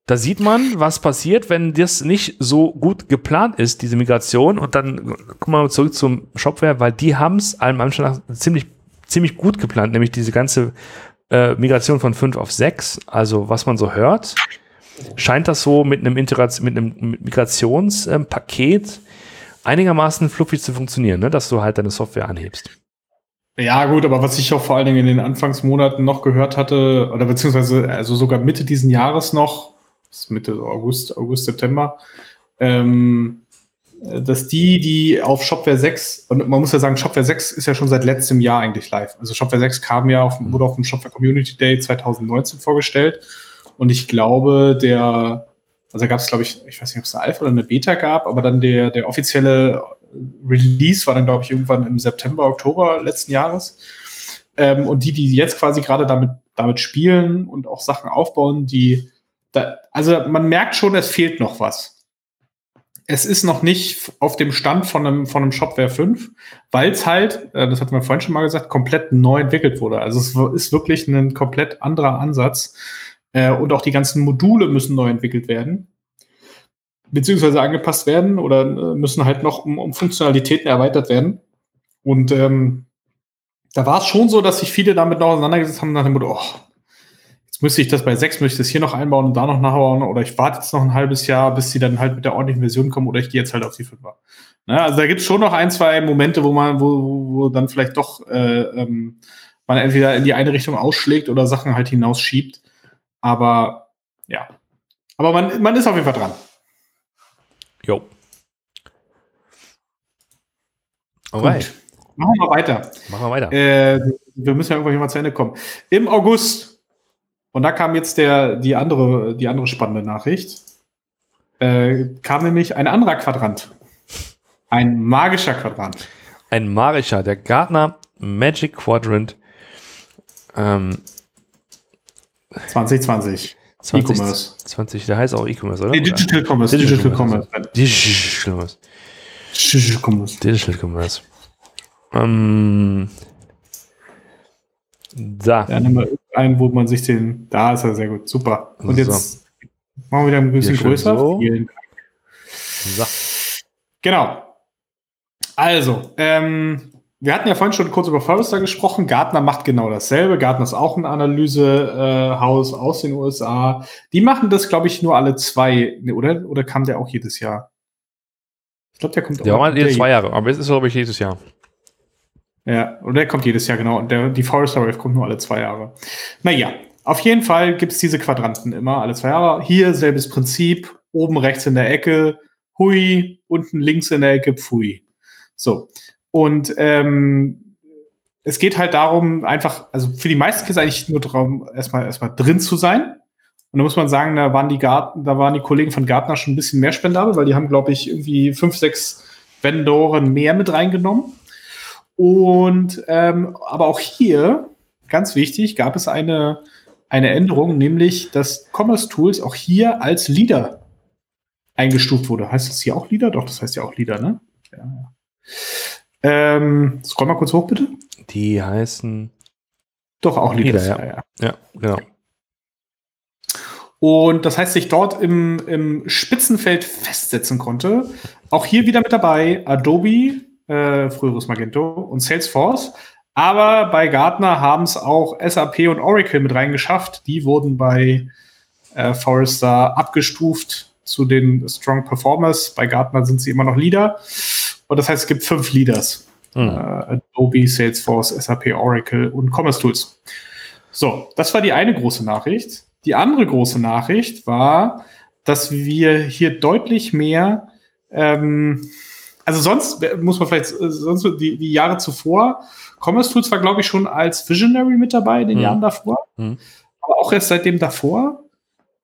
Da sieht man, was passiert, wenn das nicht so gut geplant ist, diese Migration. Und dann gucken wir mal zurück zum Shopware, weil die haben es allem Anschein nach ziemlich, ziemlich gut geplant, nämlich diese ganze äh, Migration von 5 auf 6. Also was man so hört, scheint das so mit einem, mit einem Migrationspaket einigermaßen fluffig zu funktionieren, ne? dass du halt deine Software anhebst. Ja, gut, aber was ich auch vor allen Dingen in den Anfangsmonaten noch gehört hatte, oder beziehungsweise also sogar Mitte diesen Jahres noch, Mitte August, August, September, ähm, dass die, die auf Shopware 6, und man muss ja sagen, Shopware 6 ist ja schon seit letztem Jahr eigentlich live. Also Shopware 6 kam ja auf, wurde auf dem Shopware Community Day 2019 vorgestellt. Und ich glaube, der, also gab es, glaube ich, ich weiß nicht, ob es eine Alpha oder eine Beta gab, aber dann der, der offizielle Release war dann, glaube ich, irgendwann im September, Oktober letzten Jahres. Ähm, und die, die jetzt quasi gerade damit, damit spielen und auch Sachen aufbauen, die, da, also man merkt schon, es fehlt noch was es ist noch nicht auf dem Stand von einem, von einem Shopware 5, weil es halt, äh, das hatten wir vorhin schon mal gesagt, komplett neu entwickelt wurde. Also es ist wirklich ein komplett anderer Ansatz. Äh, und auch die ganzen Module müssen neu entwickelt werden. Beziehungsweise angepasst werden oder äh, müssen halt noch um, um Funktionalitäten erweitert werden. Und ähm, da war es schon so, dass sich viele damit noch auseinandergesetzt haben nach dem Motto, oh, müsste ich das bei 6, möchte ich das hier noch einbauen und da noch nachbauen oder ich warte jetzt noch ein halbes Jahr, bis sie dann halt mit der ordentlichen Version kommen oder ich gehe jetzt halt auf die 5er. Ne? Also da gibt es schon noch ein, zwei Momente, wo man, wo, wo, wo dann vielleicht doch äh, ähm, man entweder in die eine Richtung ausschlägt oder Sachen halt hinausschiebt. Aber ja. Aber man, man ist auf jeden Fall dran. Jo. Alright. Machen wir weiter. Machen wir weiter. Äh, wir müssen ja irgendwann mal zu Ende kommen. Im August und da kam jetzt der, die, andere, die andere spannende Nachricht. Äh, kam nämlich ein anderer Quadrant. Ein magischer Quadrant. Ein magischer, der Gartner Magic Quadrant. Ähm, 2020. 20, E-Commerce. 20, der heißt auch E-Commerce, oder? Nee, Digital Commerce. Digital, Commerce. Digital Commerce. Digital Commerce. Digital Commerce. Ähm, da. Ja, nehmen wir einen, wo man sich den. Da ist er sehr gut. Super. Und jetzt so. machen wir wieder ein bisschen größer. So. so. Genau. Also, ähm, wir hatten ja vorhin schon kurz über Forrester gesprochen. Gartner macht genau dasselbe. Gartner ist auch ein Analysehaus äh, aus den USA. Die machen das, glaube ich, nur alle zwei, oder? Oder kam der auch jedes Jahr? Ich glaube, der kommt auch. Der war jedes zwei Jahre, aber es ist, glaube ich, jedes Jahr. Ja, und der kommt jedes Jahr, genau. Und der, die Forest Wave kommt nur alle zwei Jahre. Naja, auf jeden Fall gibt es diese Quadranten immer alle zwei Jahre. Hier selbes Prinzip. Oben rechts in der Ecke, hui, unten links in der Ecke, pfui. So. Und ähm, es geht halt darum, einfach, also für die meisten es eigentlich nur darum, erstmal erstmal drin zu sein. Und da muss man sagen, da waren die Garten, da waren die Kollegen von Gartner schon ein bisschen mehr spendabel, weil die haben, glaube ich, irgendwie fünf, sechs Vendoren mehr mit reingenommen. Und ähm, aber auch hier, ganz wichtig, gab es eine, eine Änderung, nämlich dass Commerce Tools auch hier als Leader eingestuft wurde. Heißt das hier auch Leader? Doch, das heißt ja auch Leader, ne? Ja. Ähm, scroll mal kurz hoch, bitte. Die heißen doch auch Leader, ja. ja. Ja, genau. Und das heißt, sich dort im, im Spitzenfeld festsetzen konnte. Auch hier wieder mit dabei Adobe, äh, früheres Magento und Salesforce. Aber bei Gartner haben es auch SAP und Oracle mit reingeschafft. Die wurden bei äh, Forrester abgestuft zu den Strong Performers. Bei Gartner sind sie immer noch Leader. Und das heißt, es gibt fünf Leaders. Mhm. Äh, Adobe, Salesforce, SAP, Oracle und Commerce Tools. So, das war die eine große Nachricht. Die andere große Nachricht war, dass wir hier deutlich mehr ähm, also sonst muss man vielleicht, sonst die, die Jahre zuvor, Commerce Tools war, glaube ich, schon als Visionary mit dabei in den mhm. Jahren davor. Mhm. Aber auch erst seitdem davor.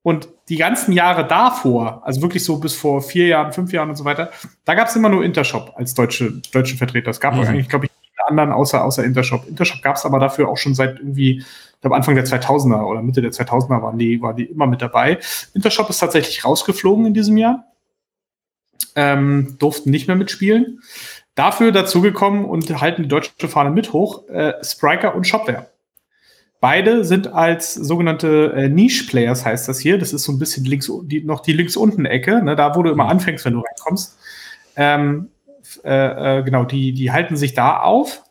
Und die ganzen Jahre davor, also wirklich so bis vor vier Jahren, fünf Jahren und so weiter, da gab es immer nur Intershop als deutsche, deutsche Vertreter. Es gab mhm. eigentlich, glaube ich, anderen außer, außer Intershop. Intershop gab es aber dafür auch schon seit irgendwie, ich glaube, Anfang der 2000er oder Mitte der 2000er waren die, waren die immer mit dabei. Intershop ist tatsächlich rausgeflogen in diesem Jahr ähm, durften nicht mehr mitspielen. Dafür dazugekommen und halten die deutsche Fahne mit hoch, äh, Spriker und Shopware. Beide sind als sogenannte äh, Niche-Players, heißt das hier. Das ist so ein bisschen links, die, noch die links-unten-Ecke, ne, da wo du immer mhm. anfängst, wenn du reinkommst. Ähm, äh, äh, genau, die, die halten sich da auf,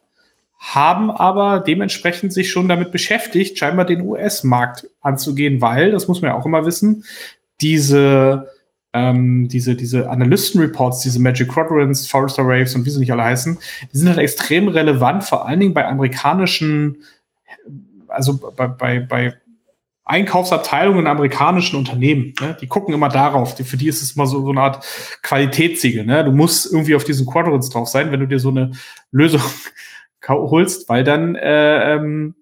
haben aber dementsprechend sich schon damit beschäftigt, scheinbar den US-Markt anzugehen, weil, das muss man ja auch immer wissen, diese ähm, diese, diese Analysten-Reports, diese Magic Quadrants, Forrester Waves und wie sie nicht alle heißen, die sind halt extrem relevant, vor allen Dingen bei amerikanischen, also bei, bei, bei Einkaufsabteilungen in amerikanischen Unternehmen. Ne? Die gucken immer darauf. Die, für die ist es immer so, so eine Art Qualitätssiegel. Ne? Du musst irgendwie auf diesen Quadrants drauf sein, wenn du dir so eine Lösung holst, weil dann äh, ähm,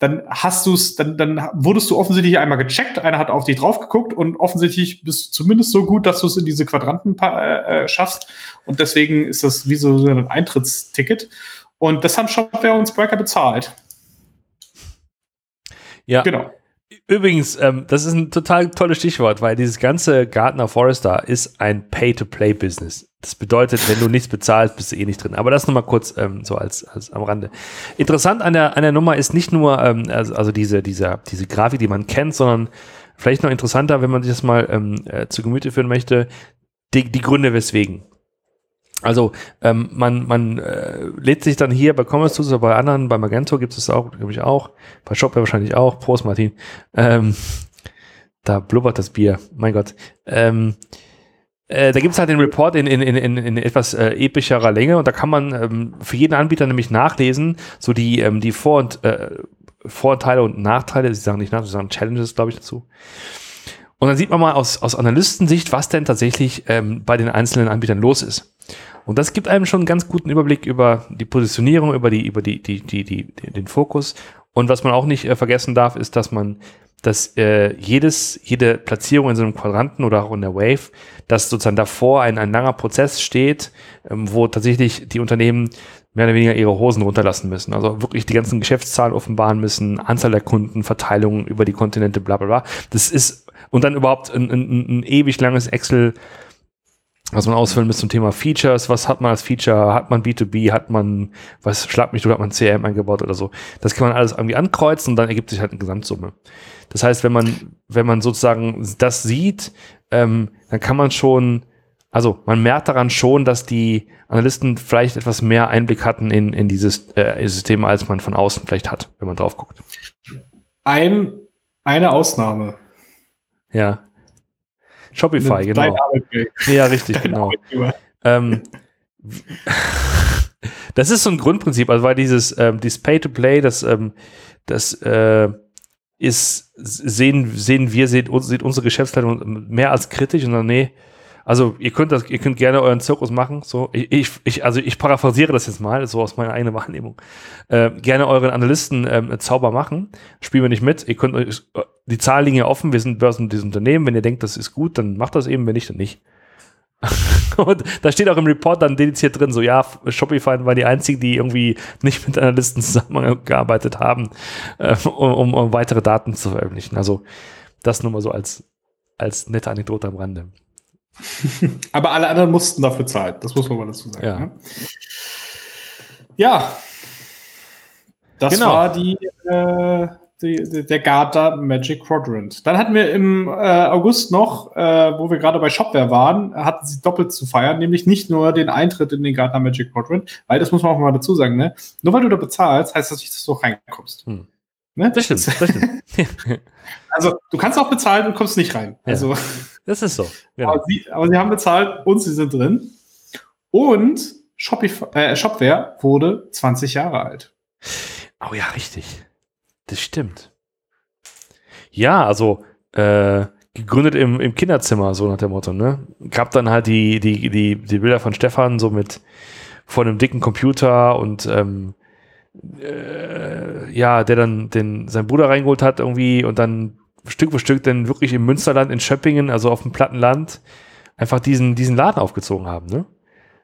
dann hast du es, dann, dann wurdest du offensichtlich einmal gecheckt, einer hat auf dich drauf geguckt und offensichtlich bist du zumindest so gut, dass du es in diese Quadranten äh, schaffst. Und deswegen ist das wie so ein Eintrittsticket. Und das haben Shopware und Spriker bezahlt. Ja. Genau. Übrigens, ähm, das ist ein total tolles Stichwort, weil dieses ganze Gartner Forester ist ein Pay-to-Play-Business. Das bedeutet, wenn du nichts bezahlst, bist du eh nicht drin. Aber das nochmal kurz ähm, so als, als am Rande. Interessant an der, an der Nummer ist nicht nur ähm, also, also diese, diese, diese Grafik, die man kennt, sondern vielleicht noch interessanter, wenn man sich das mal ähm, äh, zu Gemüte führen möchte, die, die Gründe weswegen. Also ähm, man, man äh, lädt sich dann hier bei Commerce Tools oder bei anderen, bei Magento gibt es auch, glaube ich auch, bei Shopware wahrscheinlich auch, Prost Martin, ähm, da blubbert das Bier, mein Gott. Ähm, äh, da gibt es halt den Report in, in, in, in etwas äh, epischerer Länge und da kann man ähm, für jeden Anbieter nämlich nachlesen, so die, ähm, die Vor- und äh, Vorteile und Nachteile, sie sagen nicht Nachteile, sie sagen Challenges, glaube ich, dazu. Und dann sieht man mal aus, aus Analystensicht, was denn tatsächlich ähm, bei den einzelnen Anbietern los ist. Und das gibt einem schon einen ganz guten Überblick über die Positionierung, über die, über die, die, die, die, den Fokus. Und was man auch nicht äh, vergessen darf, ist, dass man, dass äh, jedes, jede Platzierung in so einem Quadranten oder auch in der Wave, dass sozusagen davor ein, ein langer Prozess steht, ähm, wo tatsächlich die Unternehmen mehr oder weniger ihre Hosen runterlassen müssen. Also wirklich die ganzen Geschäftszahlen offenbaren müssen, Anzahl der Kunden, Verteilungen über die Kontinente, bla bla bla. Das ist, und dann überhaupt ein, ein, ein ewig langes Excel- was man ausfüllen muss zum Thema Features. Was hat man als Feature? Hat man B2B? Hat man, was schlag mich, oder hat man CRM eingebaut oder so? Das kann man alles irgendwie ankreuzen und dann ergibt sich halt eine Gesamtsumme. Das heißt, wenn man, wenn man sozusagen das sieht, ähm, dann kann man schon, also man merkt daran schon, dass die Analysten vielleicht etwas mehr Einblick hatten in, in dieses äh, System, als man von außen vielleicht hat, wenn man drauf guckt. Ein, eine Ausnahme. Ja. Shopify, genau. Ja, richtig, genau. Ähm, das ist so ein Grundprinzip, also weil dieses, ähm, dieses Pay-to-Play, das, ähm, das äh, ist, sehen, sehen wir, sieht, sieht unsere Geschäftsleitung mehr als kritisch und dann, nee, also ihr könnt das, ihr könnt gerne euren Zirkus machen. So, ich, ich, also ich paraphrasiere das jetzt mal, so aus meiner eigenen Wahrnehmung. Äh, gerne euren Analysten ähm, Zauber machen. Spielen wir nicht mit. Ihr könnt euch, die Zahlen liegen ja offen, wir sind Börsen dieses Unternehmen. Wenn ihr denkt, das ist gut, dann macht das eben, wenn nicht, dann nicht. und da steht auch im Report dann dediziert drin, so ja, Shopify war die einzigen, die irgendwie nicht mit Analysten zusammengearbeitet haben, äh, um, um, weitere Daten zu veröffentlichen. Also das nur mal so als, als nette Anekdote am Rande. Aber alle anderen mussten dafür zahlen. Das muss man mal dazu sagen. Ja. Ne? ja. Das genau. war die, äh, die, der Garda Magic Quadrant. Dann hatten wir im äh, August noch, äh, wo wir gerade bei Shopware waren, hatten sie doppelt zu feiern, nämlich nicht nur den Eintritt in den Garda Magic Quadrant, weil das muss man auch mal dazu sagen, ne? Nur weil du da bezahlst, heißt das nicht, dass du reinkommst. Hm. Ne? Das stimmt, das stimmt. also, du kannst auch bezahlen und kommst nicht rein. Ja. Also. Das ist so. Genau. Aber, sie, aber, sie, haben bezahlt und sie sind drin. Und Shopify, äh, Shopware wurde 20 Jahre alt. Oh ja, richtig. Das stimmt. Ja, also äh, gegründet im, im Kinderzimmer, so nach dem Motto, ne? Gab dann halt die, die, die, die Bilder von Stefan so mit vor einem dicken Computer und ähm, äh, ja, der dann den, seinen Bruder reingeholt hat irgendwie und dann Stück für Stück dann wirklich im Münsterland, in Schöppingen, also auf dem platten Land, einfach diesen, diesen Laden aufgezogen haben. Ne?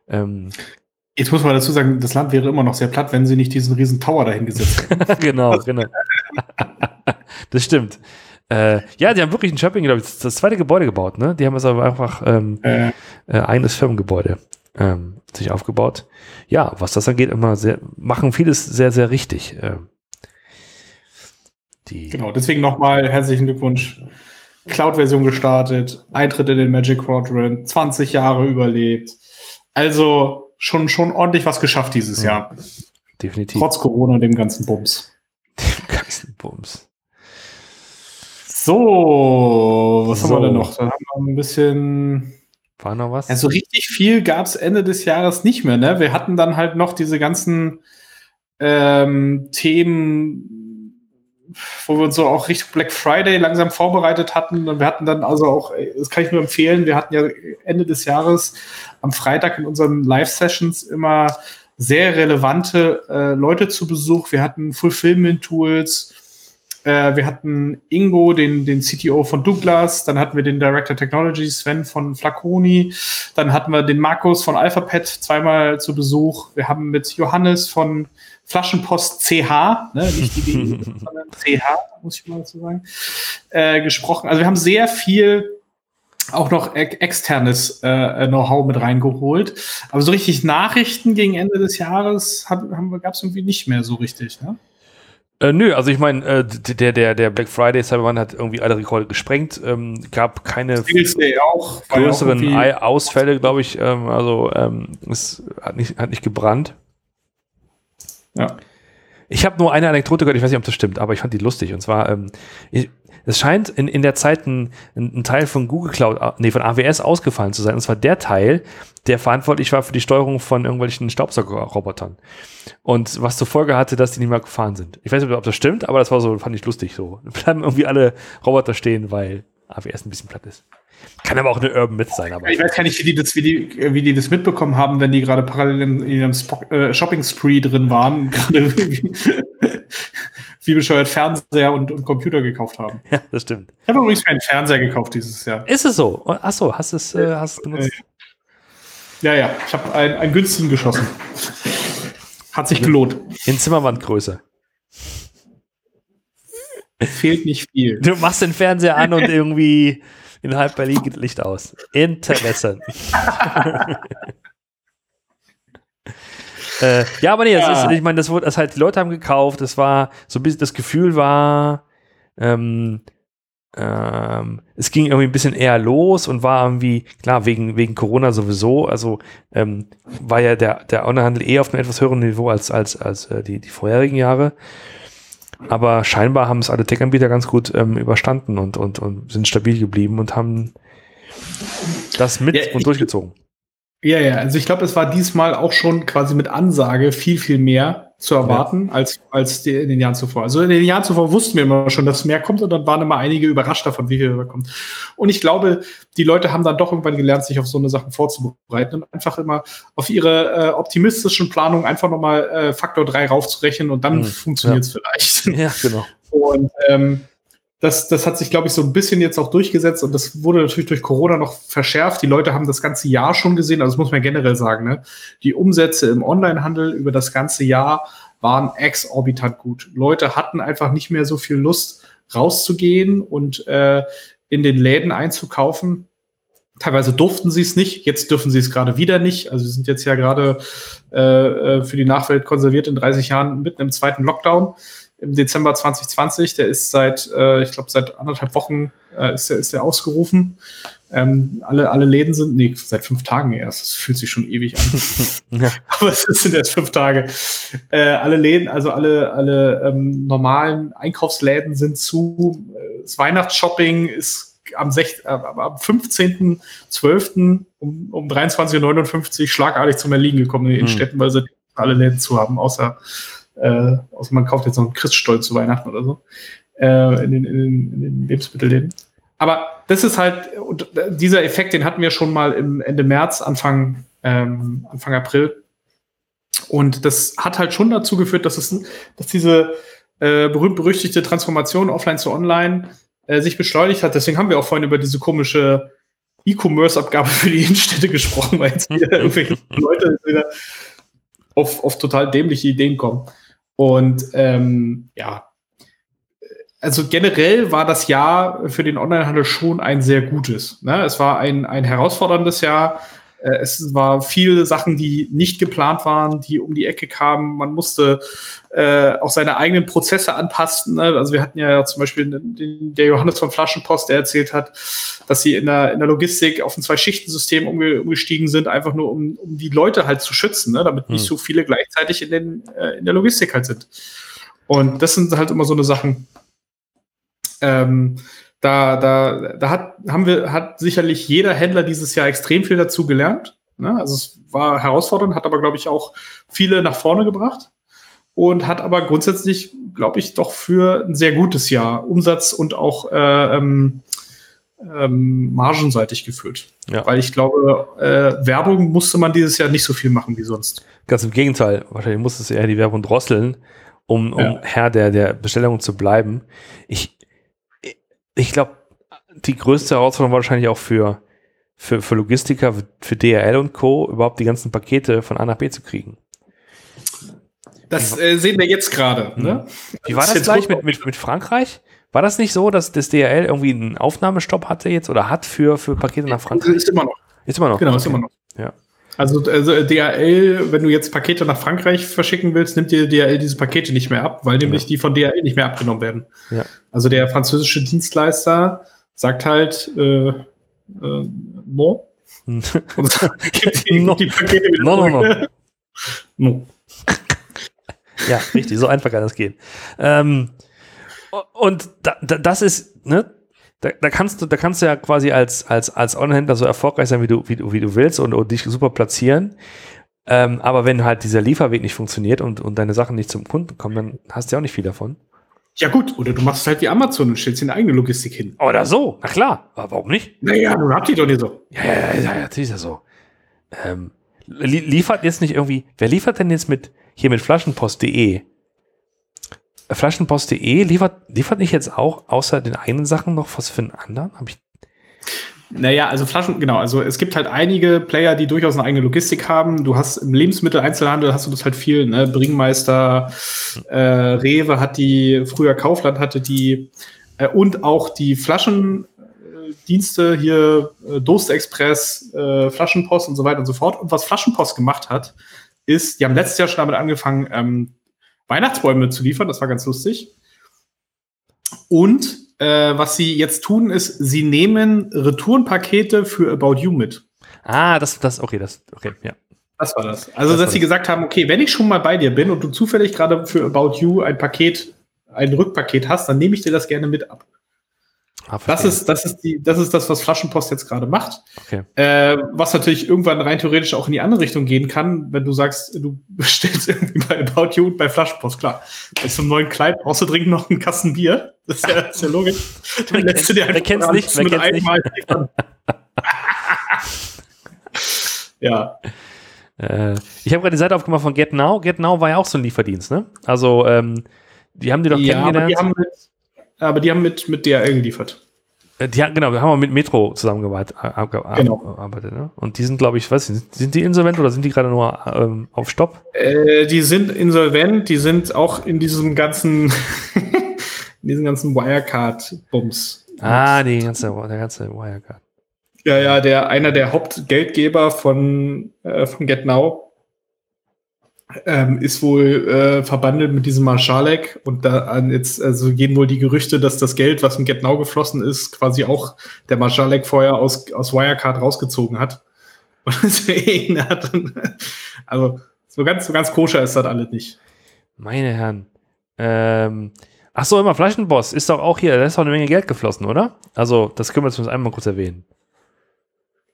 Ähm, Jetzt muss man dazu sagen, das Land wäre immer noch sehr platt, wenn sie nicht diesen riesen Tower dahin gesetzt hätten. genau, genau. das stimmt. Äh, ja, die haben wirklich in Schöppingen, glaube ich, das zweite Gebäude gebaut. Ne? Die haben es aber einfach ähm, äh. Äh, eigenes Firmengebäude ähm, sich aufgebaut. Ja, was das angeht, immer sehr, machen vieles sehr, sehr richtig. Ähm, die genau, deswegen nochmal herzlichen Glückwunsch. Cloud-Version gestartet, Eintritt in den Magic Quadrant, 20 Jahre überlebt. Also schon, schon ordentlich was geschafft dieses ja, Jahr. Definitiv. Trotz Corona und dem ganzen Bums. Dem ganzen Bums. So, was so. haben wir denn noch? Da haben wir ein bisschen. War noch was? Also richtig viel gab es Ende des Jahres nicht mehr. Ne? Wir hatten dann halt noch diese ganzen ähm, Themen wo wir uns so auch Richtung Black Friday langsam vorbereitet hatten. Und wir hatten dann also auch, das kann ich nur empfehlen, wir hatten ja Ende des Jahres am Freitag in unseren Live-Sessions immer sehr relevante äh, Leute zu Besuch. Wir hatten Fulfillment-Tools, äh, wir hatten Ingo, den, den CTO von Douglas, dann hatten wir den Director Technology Sven von Flaconi, dann hatten wir den Markus von Alphapet zweimal zu Besuch. Wir haben mit Johannes von Flaschenpost CH, ne, nicht die sondern CH, muss ich mal dazu sagen, äh, gesprochen. Also wir haben sehr viel auch noch externes äh, Know-how mit reingeholt. Aber so richtig Nachrichten gegen Ende des Jahres gab es irgendwie nicht mehr so richtig. Ne? Äh, nö, also ich meine, äh, der, der, der Black Friday Cyberman hat irgendwie alle Rekorde gesprengt. Ähm, gab keine auch, größeren Ausfälle, glaube ich. Ähm, also ähm, es hat nicht, hat nicht gebrannt. Ja. Ich habe nur eine Anekdote gehört, ich weiß nicht, ob das stimmt, aber ich fand die lustig. Und zwar, ähm, ich, es scheint in, in der Zeit ein, ein, Teil von Google Cloud, äh, nee, von AWS ausgefallen zu sein. Und zwar der Teil, der verantwortlich war für die Steuerung von irgendwelchen Staubsaugerrobotern. Und was zur Folge hatte, dass die nicht mehr gefahren sind. Ich weiß nicht, ob das stimmt, aber das war so, fand ich lustig so. Bleiben irgendwie alle Roboter stehen, weil AWS ein bisschen platt ist. Kann aber auch eine Urban Myth sein. Aber ich weiß gar nicht, wie die das, wie die, wie die das mitbekommen haben, wenn die gerade parallel in, ihrem äh, Shopping-Spree drin waren, gerade wie, bescheuert Fernseher und, und, Computer gekauft haben. Ja, das stimmt. Ich habe übrigens keinen Fernseher gekauft dieses Jahr. Ist es so? Achso, hast du es äh, hast genutzt? Ja, ja, ich habe einen, einen günstigen geschossen. Hat sich gelohnt. In Zimmerwandgröße. Fehlt nicht viel. Du machst den Fernseher an und irgendwie in halb Berlin geht Licht aus. Interessant. äh, ja, aber nee, ja. Ist, ich meine, das wurde, das halt, die Leute haben gekauft, das war so ein bisschen, das Gefühl war, ähm, ähm, es ging irgendwie ein bisschen eher los und war irgendwie, klar, wegen, wegen Corona sowieso, also ähm, war ja der, der Onlinehandel eh auf einem etwas höheren Niveau als, als, als äh, die, die vorherigen Jahre. Aber scheinbar haben es alle Tech-Anbieter ganz gut ähm, überstanden und, und, und sind stabil geblieben und haben das mit ja, und durchgezogen. Ja, ja, also ich glaube, es war diesmal auch schon quasi mit Ansage viel, viel mehr zu erwarten ja. als, als die, in den Jahren zuvor. Also in den Jahren zuvor wussten wir immer schon, dass mehr kommt und dann waren immer einige überrascht davon, wie viel kommt. Und ich glaube, die Leute haben dann doch irgendwann gelernt, sich auf so eine Sachen vorzubereiten und einfach immer auf ihre äh, optimistischen Planungen einfach nochmal äh, Faktor 3 raufzurechnen und dann mhm. funktioniert es ja. vielleicht. Ja, genau. Und ähm, das, das hat sich, glaube ich, so ein bisschen jetzt auch durchgesetzt und das wurde natürlich durch Corona noch verschärft. Die Leute haben das ganze Jahr schon gesehen, also das muss man generell sagen. Ne? Die Umsätze im Onlinehandel über das ganze Jahr waren exorbitant gut. Leute hatten einfach nicht mehr so viel Lust, rauszugehen und äh, in den Läden einzukaufen. Teilweise durften sie es nicht, jetzt dürfen sie es gerade wieder nicht. Also sie sind jetzt ja gerade äh, äh für die Nachwelt konserviert in 30 Jahren mitten im zweiten Lockdown im Dezember 2020. Der ist seit, äh, ich glaube, seit anderthalb Wochen äh, ist, der, ist der ausgerufen. Ähm, alle, alle Läden sind, nee, seit fünf Tagen erst. Das fühlt sich schon ewig an. ja. Aber es sind erst fünf Tage. Äh, alle Läden, also alle, alle ähm, normalen Einkaufsläden sind zu. Das Weihnachtsshopping ist am, äh, am 15.12. um, um 23.59 Uhr schlagartig zum Erliegen gekommen in den hm. Städten, weil sie alle Läden zu haben, außer äh, außer man kauft jetzt noch einen Christstolz zu Weihnachten oder so. Äh, in, den, in, den, in den Lebensmittelläden. Aber das ist halt, und dieser Effekt, den hatten wir schon mal im Ende März, Anfang, ähm, Anfang April. Und das hat halt schon dazu geführt, dass es, dass diese äh, berühmt-berüchtigte Transformation offline zu online äh, sich beschleunigt hat. Deswegen haben wir auch vorhin über diese komische E-Commerce-Abgabe für die Innenstädte gesprochen, weil jetzt wieder irgendwelche Leute wieder auf, auf total dämliche Ideen kommen. Und ähm, ja, also generell war das Jahr für den Onlinehandel schon ein sehr gutes. Ne? Es war ein, ein herausforderndes Jahr. Äh, es war viele Sachen, die nicht geplant waren, die um die Ecke kamen. Man musste äh, auch seine eigenen Prozesse anpassen. Ne? Also wir hatten ja zum Beispiel den, der Johannes von Flaschenpost, der erzählt hat, dass sie in der, in der Logistik auf ein Zwei-Schichten-System umge umgestiegen sind, einfach nur um, um die Leute halt zu schützen, ne? damit hm. nicht so viele gleichzeitig in, den, äh, in der Logistik halt sind. Und das sind halt immer so eine Sachen. Ähm, da, da, da hat, haben wir, hat sicherlich jeder Händler dieses Jahr extrem viel dazu gelernt. Ne? Also es war herausfordernd, hat aber, glaube ich, auch viele nach vorne gebracht. und hat aber grundsätzlich, glaube ich, doch für ein sehr gutes Jahr Umsatz und auch äh, ähm, ähm, margenseitig geführt. Ja. Weil ich glaube, äh, Werbung musste man dieses Jahr nicht so viel machen wie sonst. Ganz im Gegenteil. Wahrscheinlich musstest du eher die Werbung drosseln, um, um ja. Herr der, der Bestellung zu bleiben. Ich, ich glaube, die größte Herausforderung war wahrscheinlich auch für, für, für Logistiker, für DRL und Co., überhaupt die ganzen Pakete von A nach B zu kriegen. Das äh, sehen wir jetzt gerade. Ne? Hm. Wie war das, das gleich mit, mit, mit Frankreich? War das nicht so, dass das DRL irgendwie einen Aufnahmestopp hatte jetzt oder hat für, für Pakete nach Frankreich? Ist immer noch. Ist immer noch. Genau, okay. ist immer noch. Also, also DHL, wenn du jetzt Pakete nach Frankreich verschicken willst, nimmt dir DHL diese Pakete nicht mehr ab, weil nämlich ja. die von DHL nicht mehr abgenommen werden. Ja. Also der französische Dienstleister sagt halt äh, äh, no. und gibt die, no. die Pakete wieder no, no, no. no. Ja, richtig, so einfach kann das gehen. Ähm, und da, da, das ist, ne, da, da, kannst du, da kannst du ja quasi als, als, als Online-Händler so erfolgreich sein, wie du, wie du, wie du willst und, und dich super platzieren. Ähm, aber wenn halt dieser Lieferweg nicht funktioniert und, und deine Sachen nicht zum Kunden kommen, dann hast du ja auch nicht viel davon. Ja, gut, oder du machst halt wie Amazon und stellst deine eigene Logistik hin. Oder so, na klar. Aber warum nicht? Naja, nun habt ihr doch nicht so. Ja, ja, ja, ja, natürlich ist ja so. Ähm, liefert jetzt nicht irgendwie, wer liefert denn jetzt mit, hier mit flaschenpost.de? Flaschenpost.de liefert, liefert nicht jetzt auch außer den einen Sachen noch was für einen anderen? Hab ich naja, also Flaschen, genau, also es gibt halt einige Player, die durchaus eine eigene Logistik haben. Du hast im Lebensmitteleinzelhandel hast du das halt viel, ne? Bringmeister, äh, Rewe hat die, früher Kaufland hatte die äh, und auch die Flaschendienste hier, äh, Dost Express, äh, Flaschenpost und so weiter und so fort. Und was Flaschenpost gemacht hat, ist, die haben letztes Jahr schon damit angefangen, ähm, Weihnachtsbäume zu liefern. Das war ganz lustig. Und äh, was sie jetzt tun, ist, sie nehmen Retourenpakete für About You mit. Ah, das, das, okay, das, okay, ja. Das war das. Also, das dass sie das. gesagt haben, okay, wenn ich schon mal bei dir bin und du zufällig gerade für About You ein Paket, ein Rückpaket hast, dann nehme ich dir das gerne mit ab. Ah, das, ist, das, ist die, das ist das, was Flaschenpost jetzt gerade macht. Okay. Äh, was natürlich irgendwann rein theoretisch auch in die andere Richtung gehen kann, wenn du sagst, du bestellst irgendwie bei About You und bei Flaschenpost. Klar, bei so einem neuen Kleid brauchst du dringend noch einen Kasten Bier. Das ist ja, das ist ja logisch. Dann lässt du dir einfach wer nicht, mit einmal Ja. Äh, ich habe gerade die Seite aufgemacht von Get Now. Get Now war ja auch so ein Lieferdienst, ne? Also, ähm, die haben die doch ja, kennengelernt. Die haben mit, aber die haben mit, mit DRL geliefert. Äh, die, genau, wir haben wir mit Metro zusammengearbeitet. Genau. Ne? Und die sind, glaube ich, was sind die insolvent oder sind die gerade nur ähm, auf Stopp? Äh, die sind insolvent, die sind auch in diesem ganzen, in diesem ganzen Wirecard-Bums. Ah, die ganze, der ganze Wirecard. Ja, ja, der, einer der Hauptgeldgeber von, äh, von GetNow ähm, ist wohl äh, verbandelt mit diesem Marschalek und da jetzt also gehen wohl die Gerüchte, dass das Geld, was in GetNow geflossen ist, quasi auch der Marschalek vorher aus, aus Wirecard rausgezogen hat. Und deswegen hat also so ganz, so ganz koscher ist das alles nicht. Meine Herren. Ähm, ach so, immer Flaschenboss ist doch auch hier, da ist doch eine Menge Geld geflossen, oder? Also, das können wir jetzt einmal kurz erwähnen.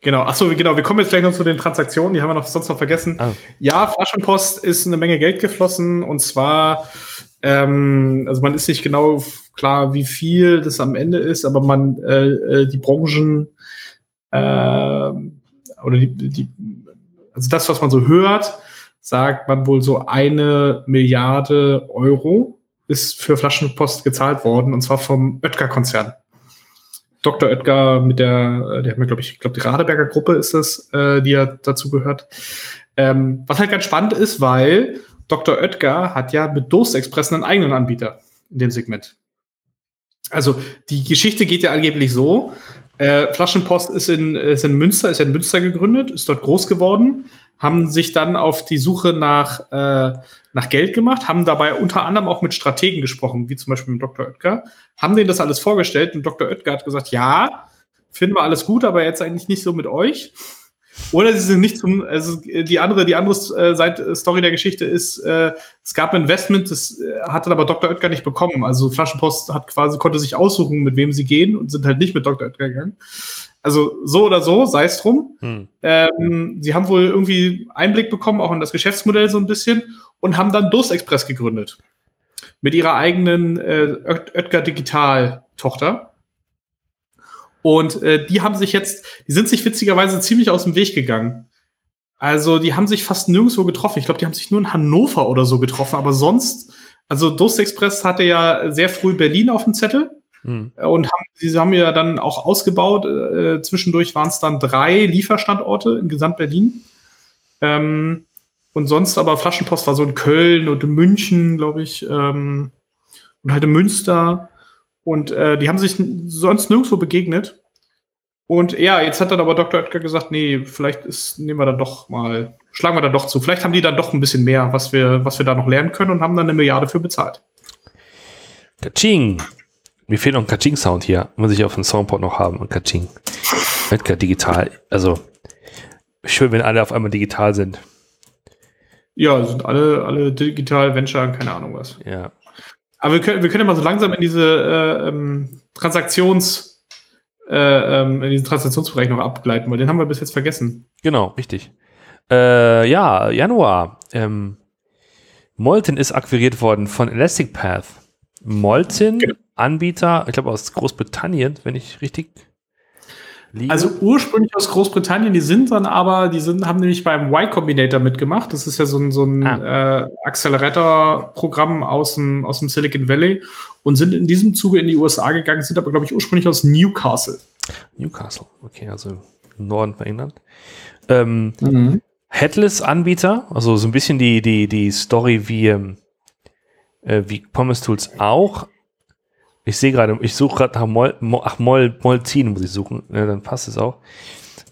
Genau, achso, genau, wir kommen jetzt gleich noch zu den Transaktionen, die haben wir noch sonst noch vergessen. Ah. Ja, Flaschenpost ist eine Menge Geld geflossen und zwar, ähm, also man ist nicht genau klar, wie viel das am Ende ist, aber man, äh, äh die Branchen äh, oder die, die, also das, was man so hört, sagt man wohl so eine Milliarde Euro ist für Flaschenpost gezahlt worden und zwar vom Oetker-Konzern. Dr. Oetker mit der, äh, der hat mir, glaube ich, glaube, die Radeberger Gruppe ist das, äh, die ja dazu gehört. Ähm, was halt ganz spannend ist, weil Dr. Oetker hat ja mit Dost Express einen eigenen Anbieter in dem Segment. Also die Geschichte geht ja angeblich so. Äh, Flaschenpost ist in, ist in Münster, ist ja in Münster gegründet, ist dort groß geworden, haben sich dann auf die Suche nach, äh, nach Geld gemacht, haben dabei unter anderem auch mit Strategen gesprochen, wie zum Beispiel mit Dr. Oetker, haben denen das alles vorgestellt und Dr. Oetker hat gesagt, ja, finden wir alles gut, aber jetzt eigentlich nicht so mit euch. Oder sie sind nicht zum, also die andere, die andere äh, Seite, Story der Geschichte ist, äh, es gab Investment, das äh, hat dann aber Dr. Oetker nicht bekommen. Also Flaschenpost hat quasi, konnte sich aussuchen, mit wem sie gehen und sind halt nicht mit Dr. Oetker gegangen. Also so oder so, sei es drum. Hm. Ähm, sie haben wohl irgendwie Einblick bekommen, auch in das Geschäftsmodell so ein bisschen, und haben dann Durst Express gegründet. Mit ihrer eigenen äh, Oetker Digital-Tochter. Und äh, die haben sich jetzt, die sind sich witzigerweise ziemlich aus dem Weg gegangen. Also die haben sich fast nirgendwo getroffen. Ich glaube, die haben sich nur in Hannover oder so getroffen, aber sonst, also Durst Express hatte ja sehr früh Berlin auf dem Zettel. Hm. Und haben, sie haben ja dann auch ausgebaut. Äh, zwischendurch waren es dann drei Lieferstandorte in Gesamt-Berlin. Ähm, und sonst aber Flaschenpost war so in Köln und in München, glaube ich. Ähm, und halt in Münster. Und äh, die haben sich sonst nirgendwo begegnet. Und ja, jetzt hat dann aber Dr. Oetker gesagt, nee, vielleicht ist, nehmen wir dann doch mal, schlagen wir dann doch zu. Vielleicht haben die dann doch ein bisschen mehr, was wir, was wir da noch lernen können und haben dann eine Milliarde für bezahlt. Kaching. Mir fehlt noch ein Kaching-Sound hier. Muss ich auf dem Soundboard noch haben und Kaching. Oetker digital. Also, schön, wenn alle auf einmal digital sind. Ja, sind alle, alle digital, Venture, keine Ahnung was. Ja. Aber wir können, wir können ja mal so langsam in diese äh, ähm, Transaktions, äh, ähm, in diesen Transaktionsbereich noch abgleiten, weil den haben wir bis jetzt vergessen. Genau, richtig. Äh, ja, Januar. Ähm, Molten ist akquiriert worden von Elastic Path. Molten, genau. Anbieter, ich glaube aus Großbritannien, wenn ich richtig Liege? Also ursprünglich aus Großbritannien, die sind dann aber, die sind, haben nämlich beim Y Combinator mitgemacht. Das ist ja so ein, so ein ah. äh, Accelerator-Programm aus dem, aus dem Silicon Valley und sind in diesem Zuge in die USA gegangen, sind aber, glaube ich, ursprünglich aus Newcastle. Newcastle, okay, also im Norden von England. Ähm, mhm. Headless-Anbieter, also so ein bisschen die, die, die Story wie, ähm, äh, wie Pommes Tools auch, ich sehe gerade, ich suche gerade nach Mol, ach, Mol, Molzin muss ich suchen, ja, dann passt es auch.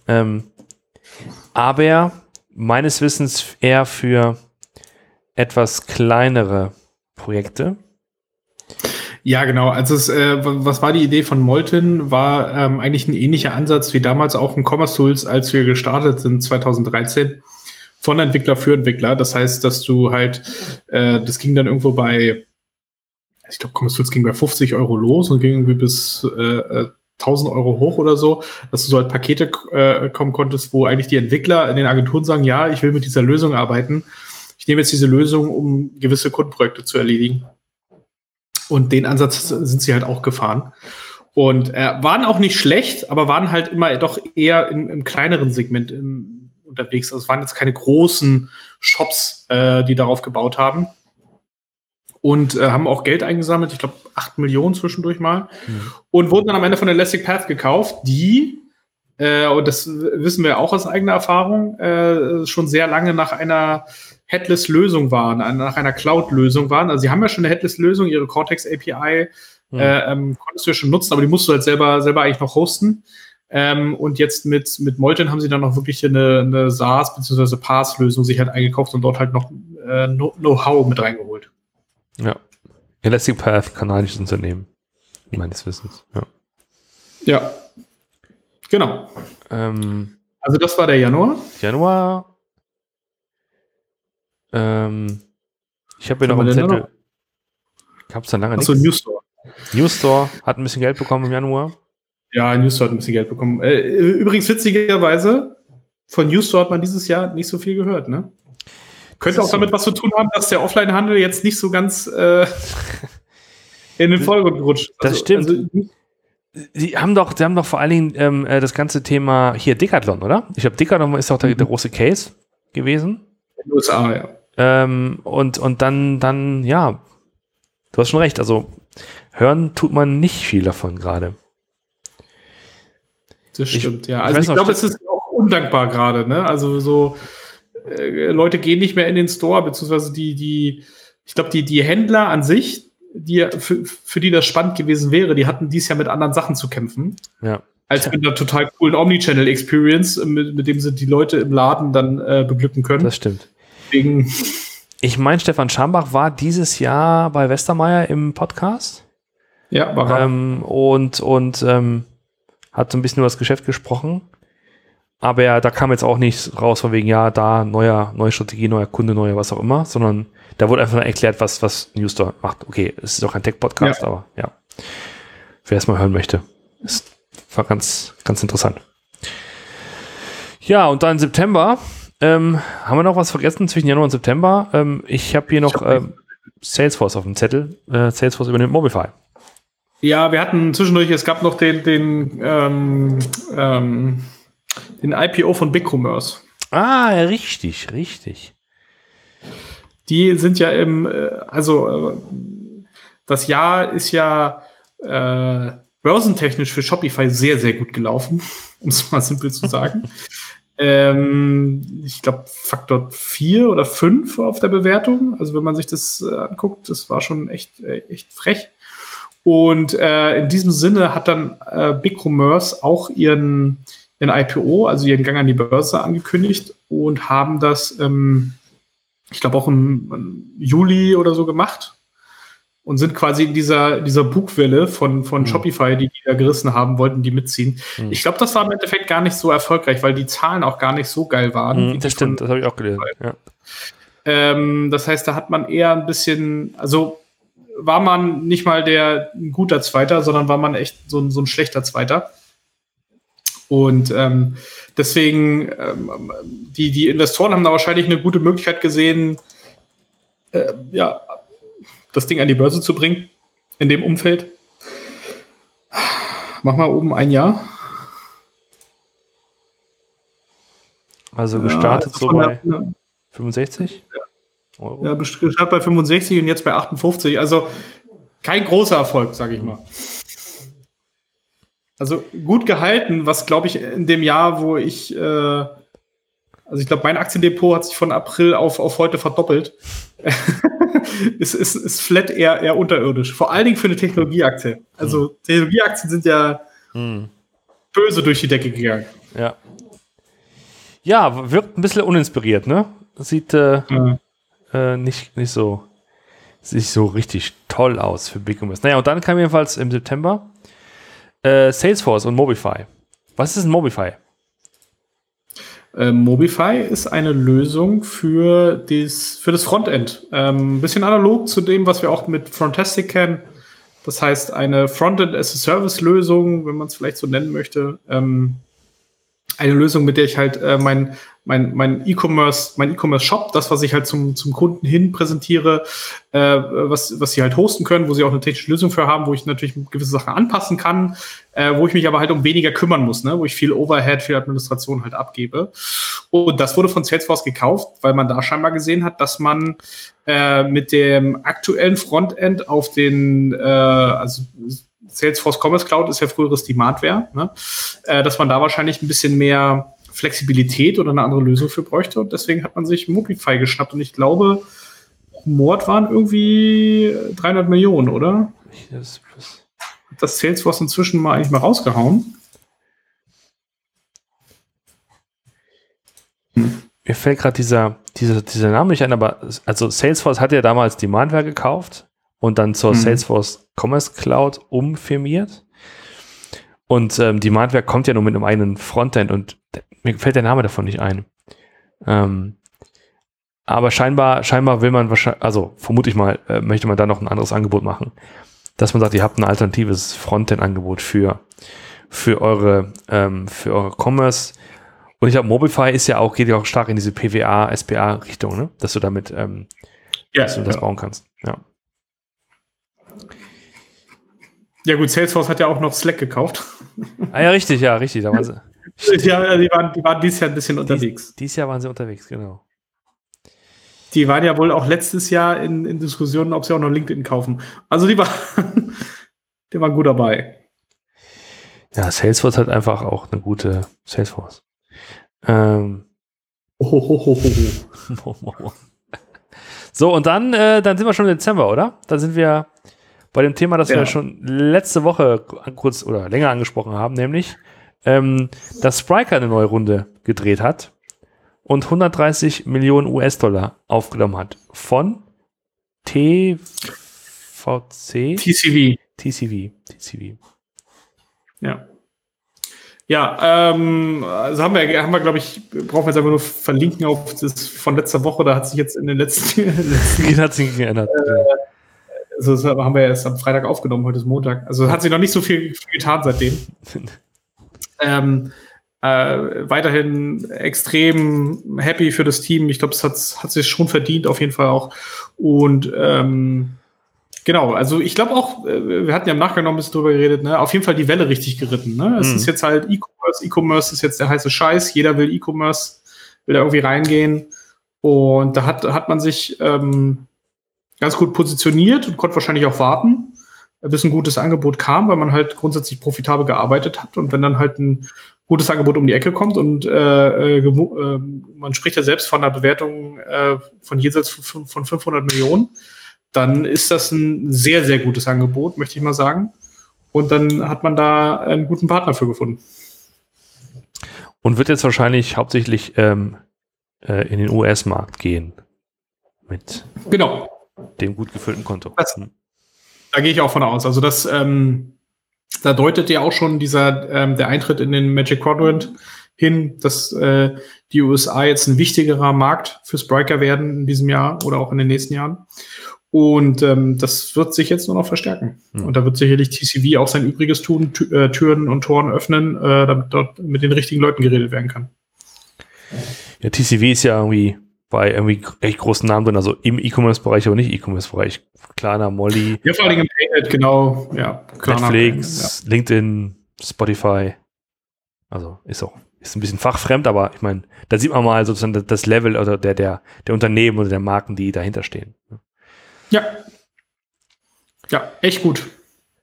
Ähm, aber meines Wissens eher für etwas kleinere Projekte. Ja, genau. Also es, äh, was war die Idee von Molten? War ähm, eigentlich ein ähnlicher Ansatz wie damals auch in Commerce Tools, als wir gestartet sind 2013 von Entwickler für Entwickler. Das heißt, dass du halt, äh, das ging dann irgendwo bei ich glaube, Commerce ging bei 50 Euro los und ging irgendwie bis äh, 1000 äh, Euro hoch oder so, dass du so halt Pakete äh, kommen konntest, wo eigentlich die Entwickler in den Agenturen sagen, ja, ich will mit dieser Lösung arbeiten. Ich nehme jetzt diese Lösung, um gewisse Kundenprojekte zu erledigen. Und den Ansatz sind sie halt auch gefahren. Und äh, waren auch nicht schlecht, aber waren halt immer doch eher im, im kleineren Segment im, unterwegs. Also es waren jetzt keine großen Shops, äh, die darauf gebaut haben und äh, haben auch Geld eingesammelt, ich glaube 8 Millionen zwischendurch mal, mhm. und wurden dann am Ende von Elastic Path gekauft, die, äh, und das wissen wir auch aus eigener Erfahrung, äh, schon sehr lange nach einer Headless-Lösung waren, nach einer Cloud-Lösung waren. Also sie haben ja schon eine Headless-Lösung, ihre Cortex API mhm. äh, ähm, konntest du ja schon nutzen, aber die musst du halt selber, selber eigentlich noch hosten. Ähm, und jetzt mit, mit Molten haben sie dann noch wirklich eine, eine SaaS- bzw. PaaS-Lösung sich halt eingekauft und dort halt noch äh, Know-how mit reingeholt. Ja. Elastic Path, kanadisches Unternehmen. Meines Wissens. Ja. Ja. Genau. Ähm, also das war der Januar. Januar. Ähm, ich habe hier noch einen Zettel. Gab es dann lange Achso, News Store. News Store hat ein bisschen Geld bekommen im Januar. Ja, News Store hat ein bisschen Geld bekommen. Äh, übrigens witzigerweise, von News Store hat man dieses Jahr nicht so viel gehört, ne? Könnte auch damit was zu tun haben, dass der Offline-Handel jetzt nicht so ganz äh, in den Vordergrund rutscht. Das also, stimmt. Also, die haben doch, die haben doch vor allen Dingen ähm, äh, das ganze Thema hier Decathlon, oder? Ich glaube, Decathlon ist auch der, der, mhm. große Case gewesen. In den USA, ja. Ähm, und, und dann, dann, ja, du hast schon recht. Also hören tut man nicht viel davon gerade. Das stimmt, ich, ja. Also ich, ich glaube, es ist auch undankbar gerade, ne? Also so äh, Leute gehen nicht mehr in den Store, beziehungsweise die, die, ich glaube, die, die Händler an sich, die, für, für die das spannend gewesen wäre, die hatten dies ja mit anderen Sachen zu kämpfen. Ja. Als mit einer total coolen Omnichannel-Experience, mit, mit dem sie die Leute im Laden dann äh, beglücken können. Das stimmt. Deswegen ich meine, Stefan Schambach war dieses Jahr bei Westermeier im Podcast. Ja, war er. Ähm, und und ähm, hat so ein bisschen über das Geschäft gesprochen. Aber ja, da kam jetzt auch nichts raus von wegen, ja, da neuer, neue Strategie, neuer Kunde, neuer was auch immer, sondern da wurde einfach erklärt, was, was Newstore macht. Okay, es ist doch ein Tech-Podcast, ja. aber ja. Wer es mal hören möchte, ist war ganz, ganz interessant. Ja, und dann September. Ähm, haben wir noch was vergessen zwischen Januar und September? Ähm, ich habe hier noch ähm, Salesforce auf dem Zettel. Äh, Salesforce übernimmt Mobify. Ja, wir hatten zwischendurch, es gab noch den, den, ähm, ähm, den IPO von BigCommerce. Ah, richtig, richtig. Die sind ja im, äh, also äh, das Jahr ist ja äh, börsentechnisch für Shopify sehr, sehr gut gelaufen, um es mal simpel zu sagen. ähm, ich glaube, Faktor 4 oder 5 auf der Bewertung. Also wenn man sich das äh, anguckt, das war schon echt, äh, echt frech. Und äh, in diesem Sinne hat dann äh, BigCommerce auch ihren, ihren IPO, also ihren Gang an die Börse angekündigt und haben das, ähm, ich glaube, auch im, im, Juli oder so gemacht und sind quasi in dieser, dieser Bugwelle von, von mhm. Shopify, die die da gerissen haben, wollten die mitziehen. Mhm. Ich glaube, das war im Endeffekt gar nicht so erfolgreich, weil die Zahlen auch gar nicht so geil waren. Mhm, das stimmt, das habe ich auch gelesen. Ja. Ähm, das heißt, da hat man eher ein bisschen, also war man nicht mal der ein guter Zweiter, sondern war man echt so, ein, so ein schlechter Zweiter. Und ähm, deswegen, ähm, die, die Investoren haben da wahrscheinlich eine gute Möglichkeit gesehen, äh, ja, das Ding an die Börse zu bringen in dem Umfeld. Mach mal oben ein Jahr. Also gestartet ja, so bei 65? Ja. Euro. Ja, gestartet bei 65 und jetzt bei 58. Also kein großer Erfolg, sage ich mal. Also gut gehalten, was glaube ich in dem Jahr, wo ich, äh, also ich glaube, mein Aktiendepot hat sich von April auf, auf heute verdoppelt. ist, ist, ist flat eher, eher unterirdisch. Vor allen Dingen für eine Technologieaktie. Also hm. Technologieaktien sind ja hm. böse durch die Decke gegangen. Ja. Ja, wirkt ein bisschen uninspiriert, ne? Sieht, äh, ja äh, nicht, nicht so nicht so richtig toll aus für BigCommerce. Naja, und dann kam jedenfalls im September äh, Salesforce und Mobify. Was ist ein Mobify? Äh, Mobify ist eine Lösung für, dies, für das Frontend. Ähm, ein bisschen analog zu dem, was wir auch mit Frontastic kennen. Das heißt, eine Frontend-as-a-Service-Lösung, wenn man es vielleicht so nennen möchte. Ähm, eine Lösung, mit der ich halt äh, mein mein mein E-Commerce mein E-Commerce Shop, das was ich halt zum zum Kunden hin präsentiere, äh, was was sie halt hosten können, wo sie auch eine technische Lösung für haben, wo ich natürlich gewisse Sachen anpassen kann, äh, wo ich mich aber halt um weniger kümmern muss, ne, wo ich viel Overhead, viel Administration halt abgebe. Und das wurde von Salesforce gekauft, weil man da scheinbar gesehen hat, dass man äh, mit dem aktuellen Frontend auf den äh, also Salesforce Commerce Cloud ist ja früheres Demandware, ne? äh, dass man da wahrscheinlich ein bisschen mehr Flexibilität oder eine andere Lösung für bräuchte. Und deswegen hat man sich Mobify geschnappt. Und ich glaube, Mord waren irgendwie 300 Millionen, oder? Das, das, Salesforce inzwischen mal eigentlich mal rausgehauen. Hm. Mir fällt gerade dieser, dieser, dieser Name nicht ein, aber also Salesforce hat ja damals Demandware gekauft und dann zur mhm. Salesforce Commerce Cloud umfirmiert. Und ähm, Demandware kommt ja nur mit einem eigenen Frontend und mir fällt der Name davon nicht ein. Ähm, aber scheinbar, scheinbar will man wahrscheinlich, also vermute ich mal, äh, möchte man da noch ein anderes Angebot machen. Dass man sagt, ihr habt ein alternatives Frontend-Angebot für, für eure, ähm, für eure Commerce. Und ich glaube, Mobify ist ja auch, geht ja auch stark in diese PWA, SPA-Richtung, ne? Dass du damit, ähm, ja, dass du das ja. bauen kannst. Ja. Ja, gut, Salesforce hat ja auch noch Slack gekauft. Ah ja, richtig, ja, richtig. Da waren sie. ja, die waren, die waren dieses Jahr ein bisschen unterwegs. Dies, dieses Jahr waren sie unterwegs, genau. Die waren ja wohl auch letztes Jahr in, in Diskussionen, ob sie auch noch LinkedIn kaufen. Also die waren, die waren gut dabei. Ja, Salesforce hat einfach auch eine gute Salesforce. Ähm. so, und dann, äh, dann sind wir schon im Dezember, oder? Dann sind wir bei dem Thema, das ja. wir schon letzte Woche kurz oder länger angesprochen haben, nämlich, ähm, dass Spriker eine neue Runde gedreht hat und 130 Millionen US-Dollar aufgenommen hat von TVC? TCV. TCV. TCV. Ja. Ja, ähm, also haben wir, haben wir glaube ich, brauchen wir jetzt einfach nur verlinken auf das von letzter Woche, da hat sich jetzt in den letzten, letzten hat sich geändert. Äh, also das haben wir erst am Freitag aufgenommen, heute ist Montag. Also hat sich noch nicht so viel, getan seitdem. Ähm, äh, weiterhin extrem happy für das Team. Ich glaube, es hat, hat sich schon verdient, auf jeden Fall auch. Und ähm, genau, also ich glaube auch, äh, wir hatten ja im Nachgang noch ein bisschen drüber geredet, ne? auf jeden Fall die Welle richtig geritten. Ne? Es mhm. ist jetzt halt E-Commerce, E-Commerce ist jetzt der heiße Scheiß, jeder will E-Commerce, will da irgendwie reingehen. Und da hat, hat man sich ähm, ganz gut positioniert und konnte wahrscheinlich auch warten, bis ein gutes Angebot kam, weil man halt grundsätzlich profitabel gearbeitet hat. Und wenn dann halt ein gutes Angebot um die Ecke kommt und äh, äh, äh man spricht ja selbst von einer Bewertung äh, von jenseits von 500 Millionen, dann ist das ein sehr, sehr gutes Angebot, möchte ich mal sagen. Und dann hat man da einen guten Partner für gefunden. Und wird jetzt wahrscheinlich hauptsächlich ähm, äh, in den US-Markt gehen. Mit genau. Dem gut gefüllten Konto. Das, hm. da gehe ich auch von aus. Also das, ähm, da deutet ja auch schon dieser ähm, der Eintritt in den Magic Quadrant hin, dass äh, die USA jetzt ein wichtigerer Markt für Spriker werden in diesem Jahr oder auch in den nächsten Jahren. Und ähm, das wird sich jetzt nur noch verstärken. Mhm. Und da wird sicherlich TCV auch sein Übriges tun, äh, Türen und Toren öffnen, äh, damit dort mit den richtigen Leuten geredet werden kann. Ja, TCV ist ja irgendwie bei irgendwie echt großen Namen drin, also im E-Commerce-Bereich, aber nicht E-Commerce-Bereich. Klarna, Molly. Ja, vor allem im Paynet, genau. Ja, Klarna, Netflix, ja. LinkedIn, Spotify. Also ist auch, ist ein bisschen fachfremd, aber ich meine, da sieht man mal sozusagen das Level oder der, der, der Unternehmen oder der Marken, die dahinter stehen. Ja. Ja, echt gut.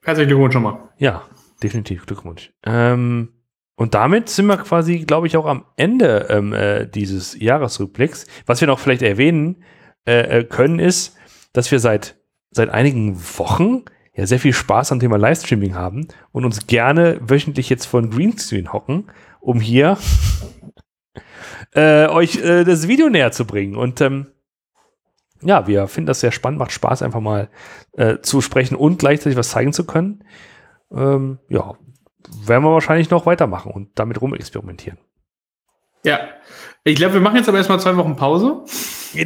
Herzlichen Glückwunsch schon mal. Ja, definitiv Glückwunsch. Ähm, und damit sind wir quasi, glaube ich, auch am Ende ähm, äh, dieses Jahresrückblicks. Was wir noch vielleicht erwähnen äh, äh, können, ist, dass wir seit, seit einigen Wochen ja sehr viel Spaß am Thema Livestreaming haben und uns gerne wöchentlich jetzt von Greenscreen hocken, um hier äh, euch äh, das Video näher zu bringen. Und ähm, ja, wir finden das sehr spannend, macht Spaß, einfach mal äh, zu sprechen und gleichzeitig was zeigen zu können. Ähm, ja, werden wir wahrscheinlich noch weitermachen und damit rumexperimentieren. Ja, ich glaube, wir machen jetzt aber erstmal zwei Wochen Pause.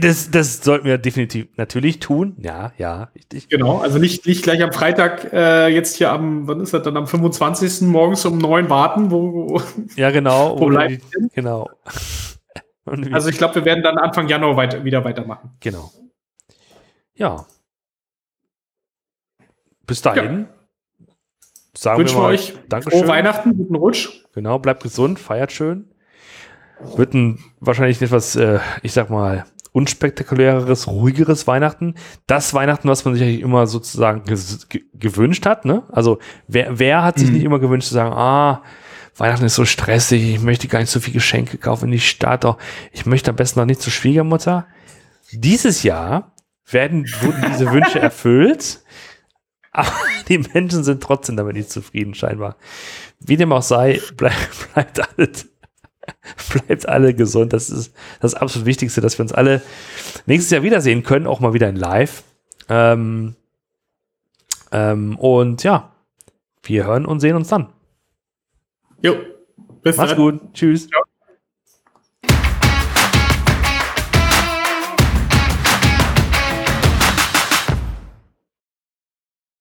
Das, das sollten wir definitiv natürlich tun. Ja, ja, richtig. Genau, also nicht, nicht gleich am Freitag äh, jetzt hier am, wann ist das dann, am 25. morgens um neun warten, wo, wo Ja, genau. Wo die, genau. also ich glaube, wir werden dann Anfang Januar weiter, wieder weitermachen. Genau. Ja. Bis dahin. Ja. Sagen Wünschen wir euch Dankeschön. frohe Weihnachten, guten Rutsch. Genau, bleibt gesund, feiert schön. Wird ein wahrscheinlich etwas, äh, ich sag mal, unspektakuläreres, ruhigeres Weihnachten. Das Weihnachten, was man sich eigentlich immer sozusagen gewünscht hat. Ne? Also wer, wer hat sich mhm. nicht immer gewünscht zu sagen, ah, Weihnachten ist so stressig, ich möchte gar nicht so viel Geschenke kaufen in die Stadt, auch ich möchte am besten noch nicht zur Schwiegermutter. Dieses Jahr werden, wurden diese Wünsche erfüllt. Aber die Menschen sind trotzdem damit nicht zufrieden, scheinbar. Wie dem auch sei, bleib, bleibt alle, bleibt alle gesund. Das ist das absolut Wichtigste, dass wir uns alle nächstes Jahr wiedersehen können, auch mal wieder in Live. Ähm, ähm, und ja, wir hören und sehen uns dann. Jo, bis Mach's dann. gut. Tschüss. Ciao.